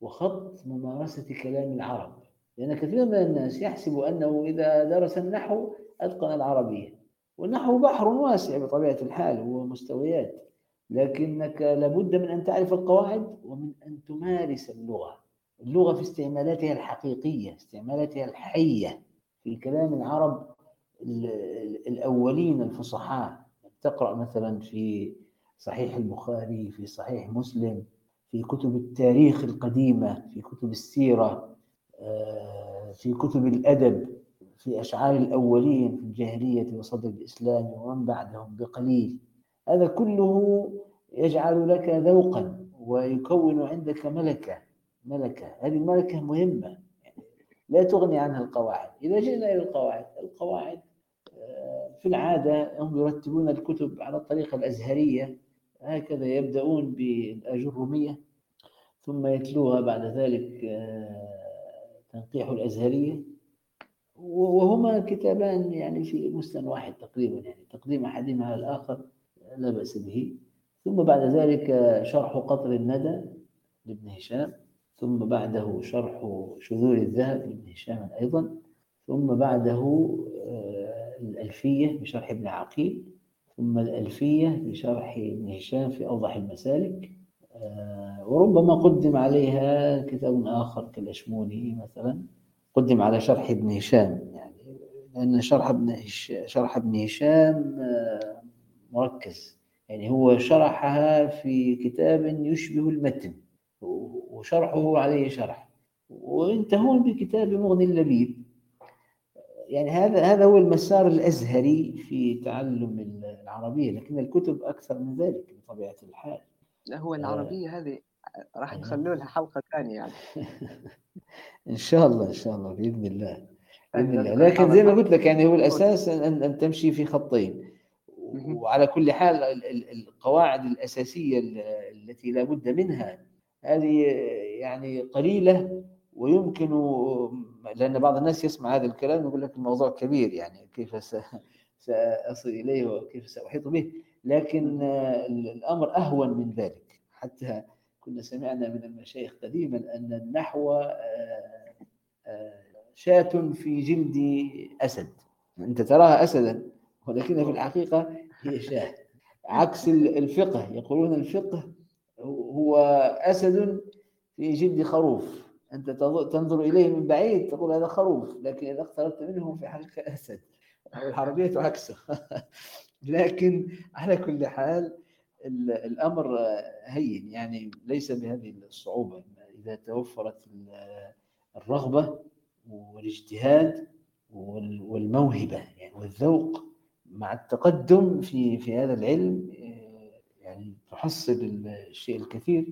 وخط ممارسة كلام العرب. لأن كثير من الناس يحسب أنه إذا درس النحو أتقن العربية. والنحو بحر واسع بطبيعة الحال ومستويات لكنك لابد من أن تعرف القواعد ومن أن تمارس اللغة. اللغة في استعمالاتها الحقيقية استعمالاتها الحية في كلام العرب الأولين الفصحاء. تقرأ مثلا في صحيح البخاري في صحيح مسلم في كتب التاريخ القديمة في كتب السيرة آه، في كتب الأدب. في أشعار الأولين في الجاهلية وصدر الإسلام ومن بعدهم بقليل. هذا كله يجعل لك ذوقا ويكون عندك ملكة ملكة. هذه الملكة مهمة. لا تغني عنها القواعد. إذا جئنا إلى القواعد القواعد آه، في العادة هم يرتبون الكتب على الطريقة الأزهرية. هكذا يبدأون بالآجرومية ثم يتلوها بعد ذلك آه، تنقيح الأزهرية. وهما كتابان يعني في مستوى واحد تقريبا يعني تقديم أحدهما على الآخر لا بأس به. ثم بعد ذلك شرح قطر الندى لابن هشام ثم بعده شرح شذور الذهب لابن هشام أيضا ثم بعده آه، الألفية بشرح ابن عقيل ثم الألفية بشرح ابن هشام في أوضح المسالك. آه، وربما قدم عليها كتاب آخر كالأشموني مثلا. قدم على شرح ابن هشام يعني لأن شرح ابن شرح ابن هشام آه، مركز. يعني هو شرحها في كتاب يشبه المتن وشرحه عليه شرح. وينتهون بكتاب مغني اللبيب. يعني هذا هذا هو المسار الأزهري في تعلم العربية لكن الكتب أكثر من ذلك بطبيعة الحال. هو العربية هذه راح أيوة. نخلوا لها حلقة ثانية يعني. إن شاء الله إن شاء الله بإذن الله بإذن الله. لكن زي ما قلت لك يعني هو الأساس أن أن تمشي في خطين. وعلى كل حال القواعد الأساسية التي لا بد منها هذه يعني قليلة ويمكن لأن بعض الناس يسمع هذا الكلام يقول لك الموضوع كبير يعني كيف سأصل إليه وكيف سأحيط به. لكن الأمر أهون من ذلك. حتى كنا سمعنا من المشايخ قديما أن النحو آه، آه، شاة في جلد أسد. أنت تراها اسدا ولكنها في الحقيقة هي شاة. عكس الفقه يقولون الفقه هو أسد في جلد خروف. أنت تنظر إليه من بعيد تقول هذا خروف لكن إذا اقتربت منه في حقيقه أسد. الحربيه عكسه. لكن على كل حال الأمر هين يعني ليس بهذه الصعوبة. إذا توفرت الرغبة والاجتهاد والموهبة يعني والذوق مع التقدم في في هذا العلم يعني تحصل الشيء الكثير.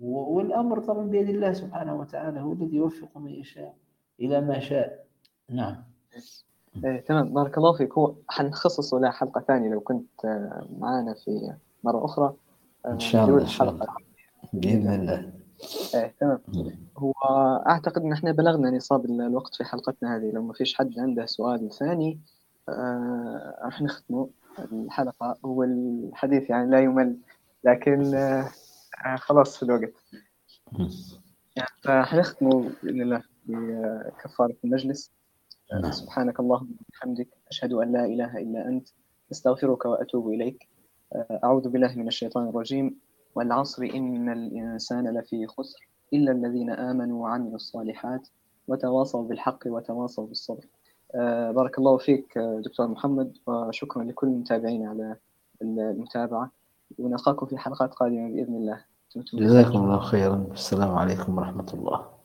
والأمر طبعا بيد الله سبحانه وتعالى هو الذي يوفق من يشاء إلى ما شاء. نعم. إيه تمام. بارك الله فيك. هو حنخصص له حلقة ثانية لو كنت آه، معنا في مرة أخرى آه، إن شاء الله إن بإذن الله. إيه تمام. هو أعتقد إن إحنا بلغنا نصاب الوقت في حلقتنا هذه. لو ما فيش حد عنده سؤال ثاني آه راح نختم الحلقة. هو الحديث يعني لا يمل لكن آه خلاص في الوقت. يعني فحنختم بإذن الله بكفارة المجلس. سبحانك اللهم وبحمدك أشهد أن لا إله إلا أنت أستغفرك وأتوب إليك. أعوذ بالله من الشيطان الرجيم. والعصر إن الإنسان لفي خسر إلا الذين آمنوا وعملوا الصالحات وتواصوا بالحق وتواصوا بالصبر. بارك الله فيك دكتور محمد وشكرا لكل المتابعين على المتابعة. ونلقاكم في حلقات قادمة بإذن الله. جزاكم الله خيرا. السلام عليكم ورحمة الله.